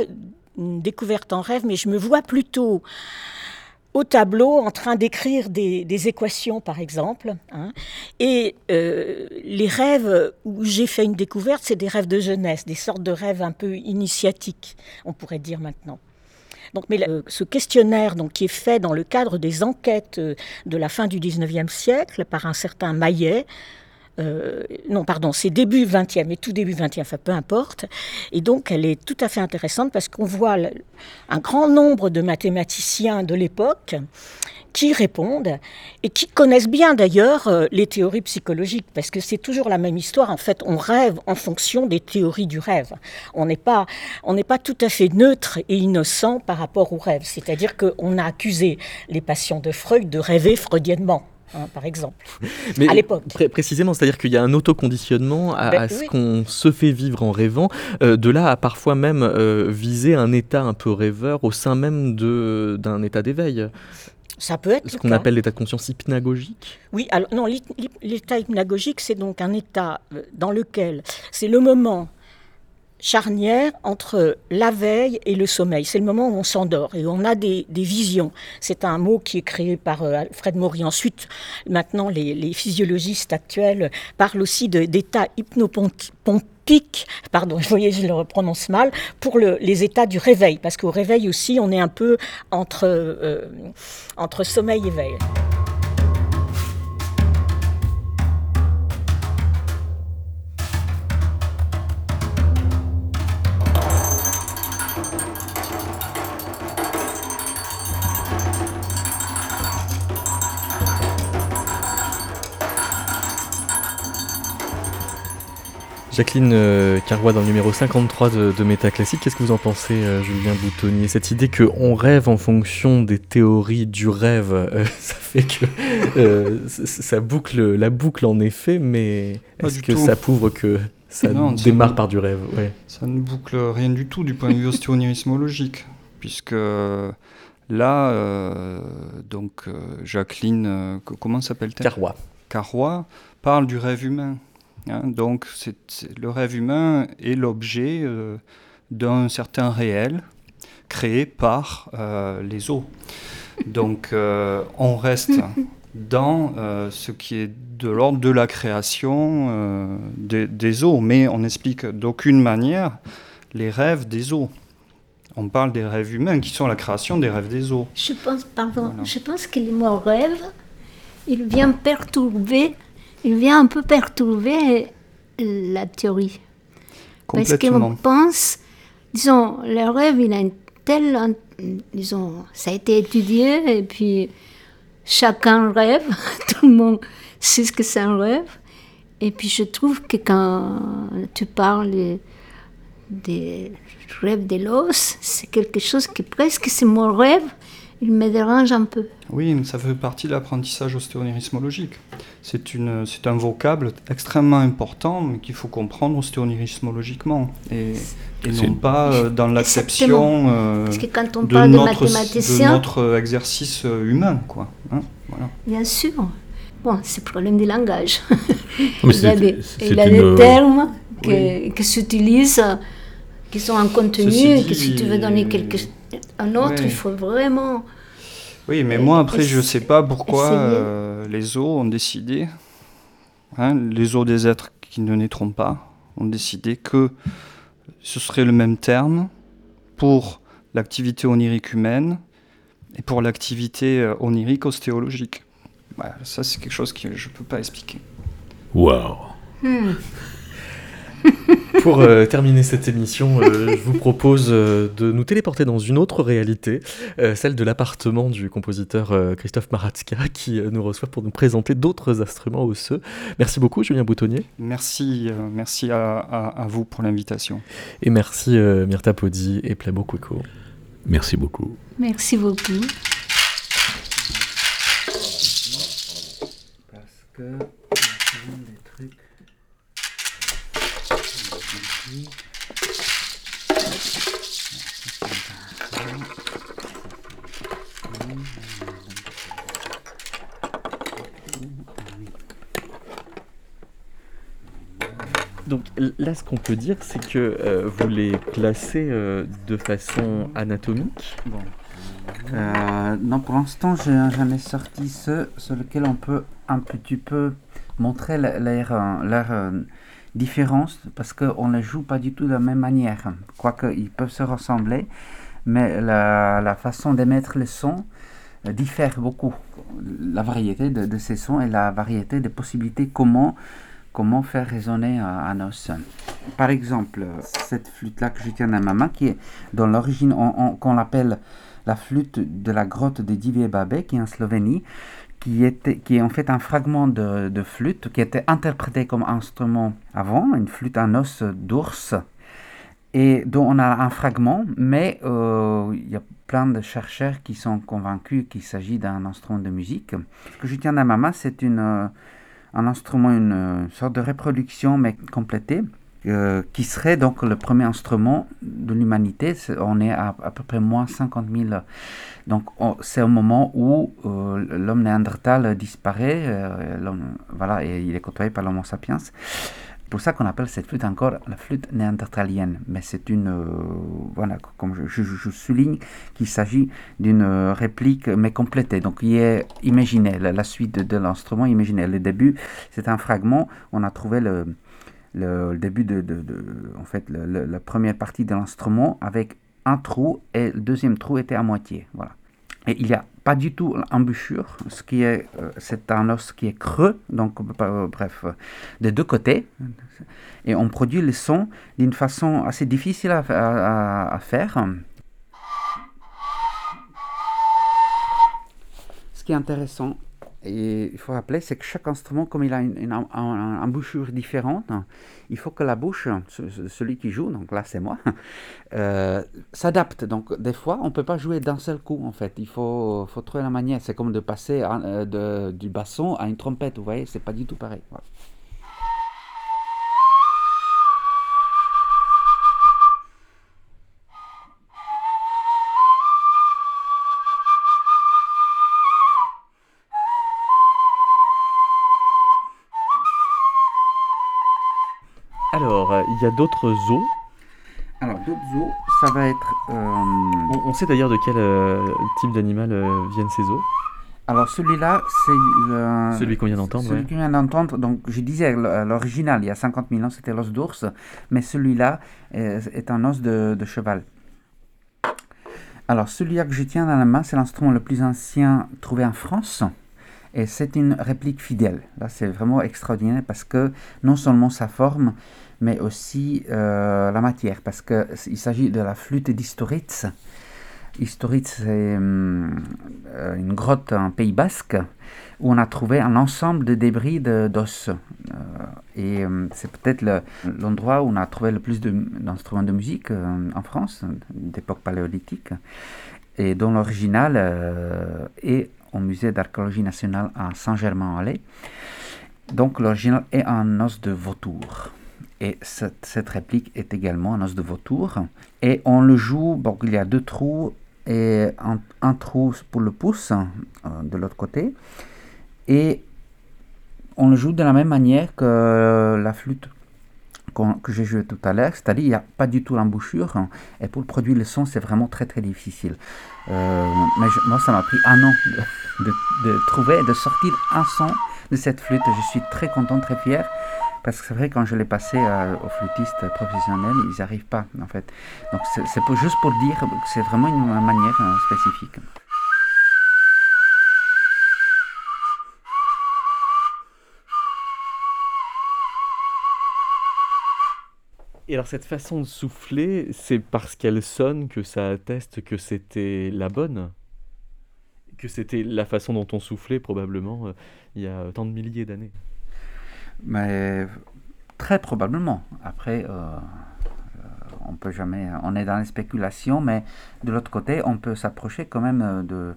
une découverte en rêve, mais je me vois plutôt au tableau en train d'écrire des, équations, par exemple. Hein. Et euh, les rêves où j'ai fait une découverte, c'est des rêves de jeunesse, des sortes de rêves un peu initiatiques, on pourrait dire maintenant. Donc, mais ce questionnaire donc, qui est fait dans le cadre des enquêtes euh, de la fin du 19e siècle par un certain Maillet, euh, non, pardon, c'est début 20e et tout début 20e, enfin peu importe. Et donc, elle est tout à fait intéressante parce qu'on voit un grand nombre de mathématiciens de l'époque qui répondent et qui connaissent bien d'ailleurs euh, les théories psychologiques, parce que c'est toujours la même histoire. En fait, on rêve en fonction des théories du rêve. On n'est pas, on n'est pas tout à fait neutre et innocent par rapport au rêve. C'est-à-dire qu'on a accusé les patients de Freud de rêver freudiennement. Hein, par exemple, Mais à l'époque. précisément, c'est-à-dire qu'il y a un autoconditionnement à, ben ce qu'on se fait vivre en rêvant, euh, de là à parfois même euh, viser un état un peu rêveur au sein même d'un état d'éveil. Ça peut être ce qu'on appelle l'état de conscience hypnagogique. Oui, alors non, l'état hypnagogique, c'est donc un état euh, dans lequel c'est le moment charnière entre la veille et le sommeil. C'est le moment où on s'endort et on a des, visions. C'est un mot qui est créé par euh, Alfred Maury. Ensuite, maintenant, les, physiologistes actuels parlent aussi d'état hypnopompique, pardon, je voyais, je le prononce mal, pour les états du réveil, parce qu'au réveil aussi, on est un peu entre, euh, entre sommeil et veille. Jacqueline euh, Carrois dans le numéro 53 de, de Métaclassique, qu'est-ce que vous en pensez, euh, Julien Boutonnier Cette idée qu'on rêve en fonction des théories du rêve, euh, ça fait que ça boucle la boucle en effet, mais est-ce que ça prouve que ça démarre par du rêve? Ça ne boucle rien du tout du point de vue ostéonirismologique, puisque là, donc Jacqueline, comment s'appelle-t-elle? Carrois. Carrois parle du rêve humain. Hein, donc le rêve humain est l'objet euh, d'un certain réel créé par euh, les eaux. Donc euh, on reste dans ce qui est de l'ordre de la création des, eaux, mais on n'explique d'aucune manière les rêves des eaux. On parle des rêves humains qui sont la création des rêves des eaux. Je pense, pardon, je pense que le mot rêve, il vient perturber il vient un peu perturber la théorie. Parce qu'on pense, disons, le rêve, il a une telle. Disons, ça a été étudié, et puis chacun rêve, tout le monde sait ce que c'est un rêve. Et puis je trouve que quand tu parles des rêves de l'os, c'est quelque chose qui presque c'est mon rêve, il me dérange un peu. Oui, mais ça fait partie de l'apprentissage ostéonirismologique. C'est un vocable extrêmement important, mais qu'il faut comprendre ostéonirismologiquement. Et, et non pas euh, dans l'acception euh, de, notre, de notre exercice euh, humain. Quoi. Hein, voilà. Bien sûr. Bon, c'est le problème du langage. il y a des, il a des termes que, qui s'utilisent, qui sont en contenu, et que si tu veux donner quelque, un autre, il faut vraiment Oui, mais moi après, je ne sais pas pourquoi euh, les zoos ont décidé, hein, les zoos des êtres qui ne naîtront pas, ont décidé que ce serait le même terme pour l'activité onirique humaine et pour l'activité euh, onirique ostéologique. ça, c'est quelque chose que je ne peux pas expliquer. Waouh hmm. Pour euh, terminer cette émission, euh, je vous propose de nous téléporter dans une autre réalité, celle de l'appartement du compositeur Christophe Maratska, qui nous reçoit pour nous présenter d'autres instruments osseux. Merci beaucoup, Julien Boutonnier. Merci, merci à, vous pour l'invitation. Et merci Myrta Podi et Plabo Kweko. Merci beaucoup. Merci beaucoup. Parce que il y a des trucs. Donc là, ce qu'on peut dire, c'est que euh, vous les classez euh, de façon anatomique. Bon. Euh, non, pour l'instant, j'en ai sorti ceux sur lesquels on peut un petit peu montrer leur, différence, parce qu'on ne les joue pas du tout de la même manière. Quoique, ils peuvent se ressembler, mais la, façon d'émettre le son diffère beaucoup. La variété de, de, ces sons et la variété des possibilités, comment comment faire résonner un os. Par exemple, cette flûte-là que je tiens dans ma main, qui est dans l'origine, qu'on l'appelle la flûte de la grotte de Divie Babe, qui est en Slovénie, qui, est en fait un fragment de, flûte qui était interprété comme instrument avant, une flûte en os d'ours, et dont on a un fragment, mais euh, il y a plein de chercheurs qui sont convaincus qu'il s'agit d'un instrument de musique. Ce que je tiens dans ma main, c'est une un instrument, une, sorte de reproduction, mais complétée, euh, qui serait donc le premier instrument de l'humanité. On est à à peu près moins 50 000. Donc c'est au moment où euh, l'homme néandertal disparaît, euh, voilà, et il est côtoyé par l'homo sapiens pour ça qu'on appelle cette flûte encore la flûte néandertalienne. Mais c'est une, euh, voilà, comme je, souligne, qu'il s'agit d'une réplique mais complétée. Donc il est imaginé, la, suite de, l'instrument imaginé. Le début, c'est un fragment, on a trouvé le, début de, en fait, la première partie de l'instrument avec un trou et le deuxième trou était à moitié. Voilà. Et il n'y a pas du tout l'embouchure, ce qui est, euh, c'est un os qui est creux, donc euh, bref, des deux côtés. Et on produit le son d'une façon assez difficile à, faire. Ce qui est intéressant, il faut rappeler, c'est que chaque instrument, comme il a une, embouchure différente, il faut que la bouche, celui qui joue, donc là c'est moi, euh, s'adapte. Donc des fois, on ne peut pas jouer d'un seul coup en fait. Il faut, trouver la manière. C'est comme de passer euh, du basson à une trompette, vous voyez, c'est pas du tout pareil. il y a d'autres zoos. Alors, d'autres zoos, ça va être. Euh, on, sait d'ailleurs de quel euh, type d'animal euh, viennent ces zoos alors celui-là, c'est celui qu'on vient d'entendre. Celui qu'on vient d'entendre. Donc je disais l'original, il y a 50 000 ans, c'était l'os d'ours, mais celui-là est, un os de, de cheval. Alors celui-là que je tiens dans la main, c'est l'instrument le plus ancien trouvé en France. Et c'est une réplique fidèle. Là, c'est vraiment extraordinaire parce que non seulement sa forme, mais aussi euh, la matière, parce qu'il s'agit de la flûte d'Historitz. Historitz, c'est hum, une grotte en Pays Basque où on a trouvé un ensemble de débris d'os. Euh, et hum, c'est peut-être l'endroit où on a trouvé le plus d'instruments de, musique en France, d'époque paléolithique, et dont l'original est au musée d'archéologie nationale à Saint-Germain-en-Laye. Donc l'original est un os de vautour. Et cette, réplique est également un os de vautour. Et on le joue, bon, il y a deux trous et un, trou pour le pouce euh, de l'autre côté. Et on le joue de la même manière que la flûte que j'ai joué tout à l'heure, c'est-à-dire il n'y a pas du tout l'embouchure, hein, et pour produire le son, c'est vraiment très très difficile. Euh, mais moi, ça m'a pris un an de, de, trouver, de sortir un son de cette flûte. Je suis très content, très fier. Parce que c'est vrai, quand je l'ai passé euh, aux flûtistes professionnels, ils n'y arrivent pas, en fait. Donc c'est juste pour dire que c'est vraiment une manière euh, spécifique. Et alors cette façon de souffler, c'est parce qu'elle sonne que ça atteste que c'était la bonne? Que c'était la façon dont on soufflait probablement euh, il y a tant de milliers d'années Mais très probablement. Après, euh, euh, on peut jamais... On est dans les spéculations, mais de l'autre côté, on peut s'approcher quand même de,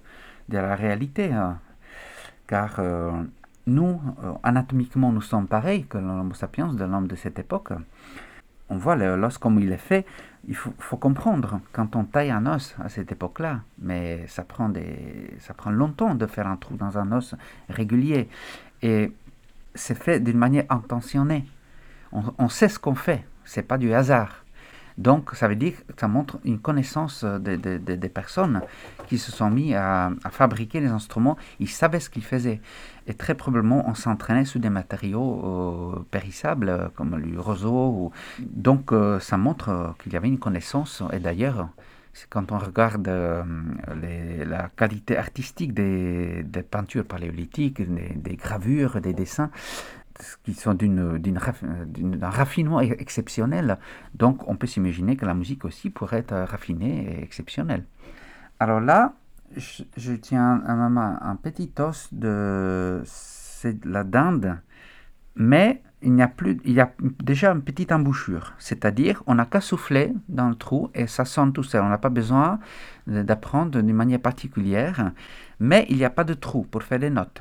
de la réalité. Hein. car nous, anatomiquement, nous sommes pareils que l'homme sapiens de l'homme de cette époque on voit l'os comme il est fait. Il faut, comprendre, quand on taille un os à cette époque-là, mais ça prend, des, ça prend longtemps de faire un trou dans un os régulier. Et c'est fait d'une manière intentionnée. On, on sait ce qu'on fait, c'est pas du hasard. Donc, ça veut dire que ça montre une connaissance des personnes qui se sont mis à, fabriquer les instruments. Ils savaient ce qu'ils faisaient. Et très probablement, on s'entraînait sur des matériaux euh, périssables, comme le roseau. Donc, euh, ça montre qu'il y avait une connaissance. Et d'ailleurs, quand on regarde euh, la qualité artistique des, peintures paléolithiques, des, gravures, des dessins, qui sont d'un raffinement exceptionnel. Donc on peut s'imaginer que la musique aussi pourrait être raffinée et exceptionnelle. Alors là, je, tiens à ma main un petit os de, la dinde, mais il y a plus, il y a déjà une petite embouchure, c'est-à-dire on n'a qu'à souffler dans le trou et ça sonne tout seul. On n'a pas besoin d'apprendre d'une manière particulière, mais il n'y a pas de trou pour faire des notes.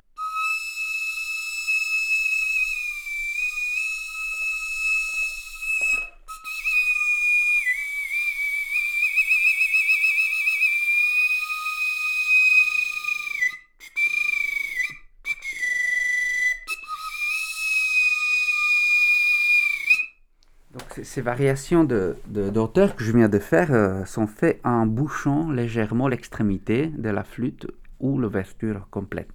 Ces variations de, d'auteur que je viens de faire euh, sont faites en bouchant légèrement l'extrémité de la flûte ou l'ouverture complète.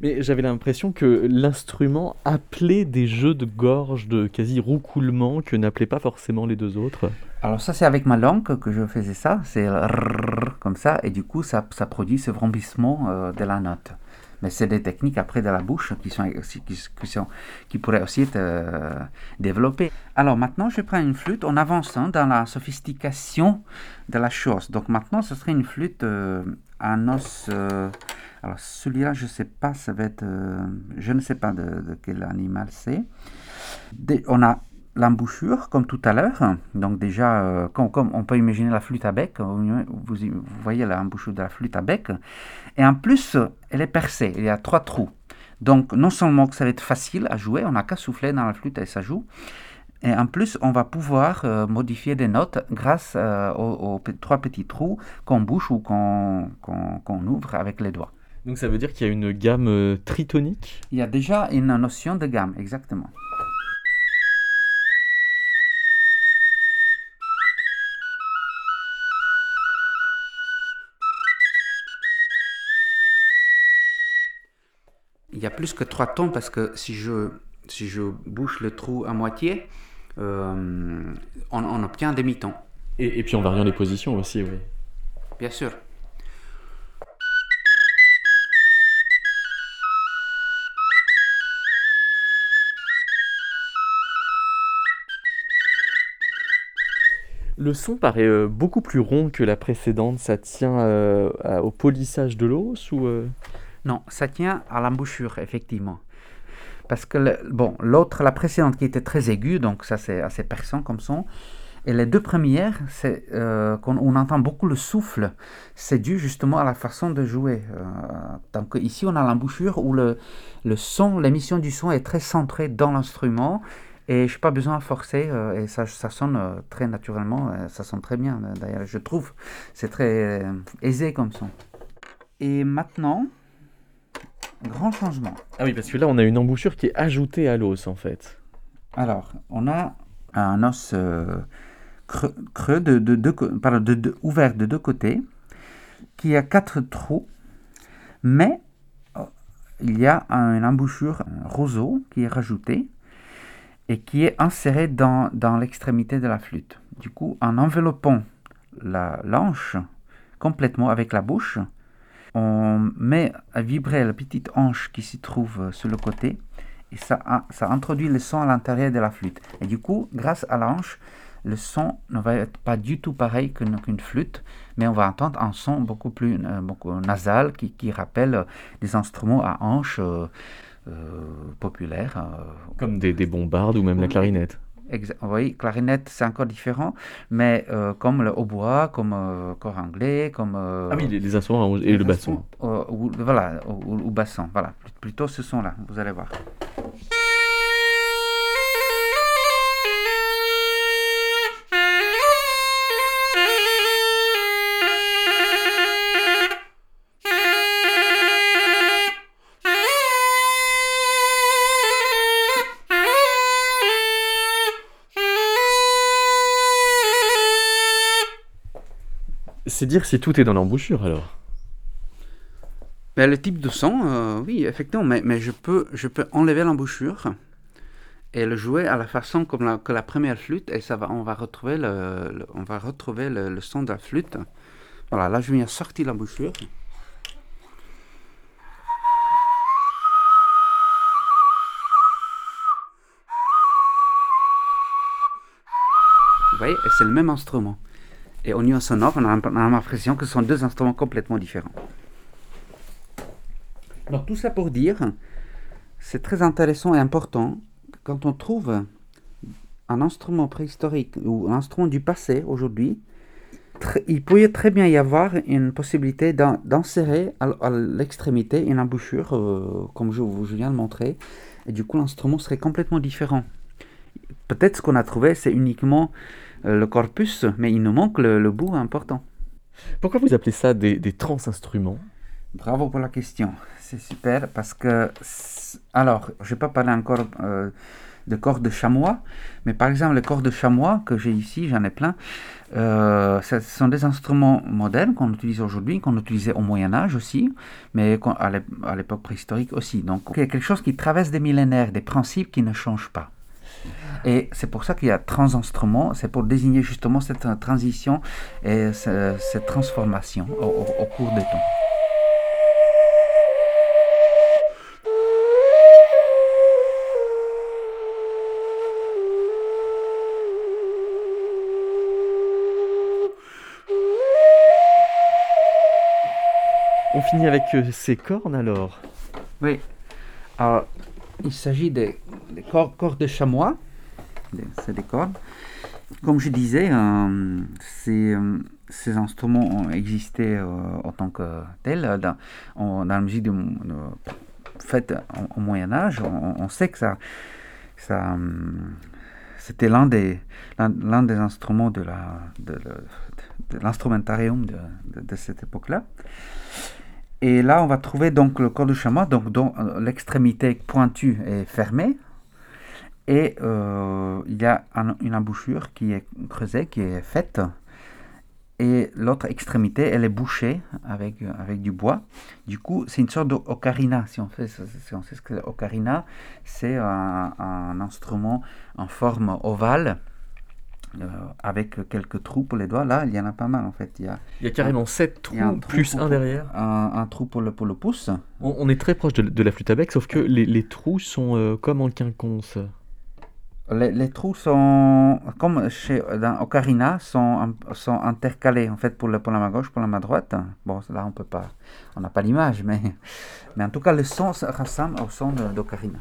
Mais j'avais l'impression que l'instrument appelait des jeux de gorge, de quasi roucoulement, que n'appelaient pas forcément les deux autres. Alors ça, c'est avec ma langue que je faisais ça, c'est comme ça, et du coup, ça, ça produit ce vrombissement euh, de la note. Mais c'est des techniques après de la bouche qui, sont, qui, sont, qui pourraient aussi être euh, développées. Alors maintenant, je prends une flûte. On avance hein, dans la sophistication de la chose. Donc maintenant, ce serait une flûte euh, à os. Euh, alors celui-là, je ne sais pas, ça va être. je ne sais pas de, de quel animal c'est. On a l'embouchure, comme tout à l'heure. Donc déjà, euh, comme, on peut imaginer la flûte à bec, vous, voyez l'embouchure de la flûte à bec. Et en plus, elle est percée, il y a trois trous. Donc non seulement que ça va être facile à jouer, on n'a qu'à souffler dans la flûte et ça joue. Et en plus, on va pouvoir euh, modifier des notes grâce euh, aux, trois petits trous qu'on bouche ou qu'on ouvre avec les doigts. Donc ça veut dire qu'il y a une gamme tritonique? Il y a déjà une notion de gamme, exactement. Il y a plus que trois tons parce que si je, si je bouche le trou à moitié, euh, on, obtient un demi-ton. Et, et, puis en variant les positions aussi, oui. Bien sûr. Le son paraît euh, beaucoup plus rond que la précédente. Ça tient euh, au polissage de l'os ou non, ça tient à l'embouchure, effectivement. Parce que, bon, l'autre, la précédente qui était très aiguë, donc ça c'est assez perçant comme son. Et les deux premières, c'est euh, qu'on on entend beaucoup le souffle. C'est dû justement à la façon de jouer. Euh, donc ici, on a l'embouchure où le, le son, l'émission du son est très centrée dans l'instrument. Et je n'ai pas besoin de forcer, euh, et ça, ça sonne très naturellement, ça sonne très bien d'ailleurs, je trouve. C'est très aisé comme son. Et maintenant, grand changement. Ah oui, parce que là, on a une embouchure qui est ajoutée à l'os, en fait. Alors, on a un os creux, de, de, ouvert de deux côtés, qui a quatre trous, mais oh, il y a une embouchure un roseau qui est rajouté et qui est inséré dans, dans l'extrémité de la flûte. Du coup, en enveloppant la l'anche complètement avec la bouche, on met à vibrer la petite hanche qui s'y trouve sur le côté et ça, ça introduit le son à l'intérieur de la flûte. Et du coup, grâce à la hanche, le son ne va être pas du tout pareil qu'une flûte, mais on va entendre un son beaucoup plus euh, beaucoup nasal qui, qui, rappelle des instruments à hanche euh, euh, populaires. Comme des, des, bombardes ou même la clarinette. Oui, clarinette, c'est encore différent, mais comme le hautbois, comme corps anglais, comme... ah oui, les, instruments et le basson. voilà, ou, ou basson, voilà, plutôt ce son-là, vous allez voir. C'est dire si tout est dans l'embouchure alors. Ben, le type de son, euh, oui, effectivement, mais, mais, je, peux, je peux enlever l'embouchure et le jouer à la façon comme la, que la première flûte, et ça va, on va retrouver le, on va retrouver le, son de la flûte. Voilà, là je viens sortir l'embouchure. Vous voyez, c'est le même instrument. Et au niveau sonore, on a, l'impression que ce sont deux instruments complètement différents. Alors tout ça pour dire, c'est très intéressant et important quand on trouve un instrument préhistorique ou un instrument du passé aujourd'hui, il pourrait très bien y avoir une possibilité d'insérer à, l'extrémité une embouchure, euh, comme je viens de montrer, et du coup l'instrument serait complètement différent. Peut-être ce qu'on a trouvé, c'est uniquement euh, le corpus, mais il nous manque le, bout important. Pourquoi vous appelez ça des, des trans-instruments? Bravo pour la question, c'est super parce que, alors, je n'ai pas parlé encore euh, de corps de chamois, mais par exemple, les corps de chamois que j'ai ici, j'en ai plein, euh, ce sont des instruments modernes qu'on utilise aujourd'hui, qu'on utilisait au Moyen Âge aussi, mais à l'époque préhistorique aussi. Donc, il y a quelque chose qui traverse des millénaires, des principes qui ne changent pas. Et c'est pour ça qu'il y a trans-instruments, c'est pour désigner justement cette transition et cette transformation au, cours des temps. On finit avec euh, ces cornes alors Oui. Alors, il s'agit des, cordes, de chamois c'est des cordes. Comme je disais, euh, euh, ces, instruments ont existé euh, en tant que tels dans, la musique faite au, Moyen Âge. On, sait que ça, c'était l'un des, instruments de, l'instrumentarium de, cette époque-là. Et là, on va trouver donc le corps de chamois, donc dont l'extrémité pointue est fermée, et euh, il y a une embouchure qui est creusée, qui est faite. Et l'autre extrémité, elle est bouchée avec, avec du bois. Du coup, c'est une sorte d'ocarina. Si on, si on sait ce que c'est ocarina, c'est un, instrument en forme ovale. Euh, avec quelques trous pour les doigts. Là, il y en a pas mal en fait. Il y a, il y a carrément 7 trous, plus un derrière. Un, trou pour le, pour le pouce. On, est très proche de, la flûte à bec, sauf que les, les trous sont euh, comme en quinconce. Les, trous sont, comme chez, dans Ocarina, sont, sont intercalés en fait pour, le, pour la main gauche, pour la main droite. Bon, là on peut pas, on n'a pas l'image, mais, mais en tout cas le son ressemble au son d'Ocarina.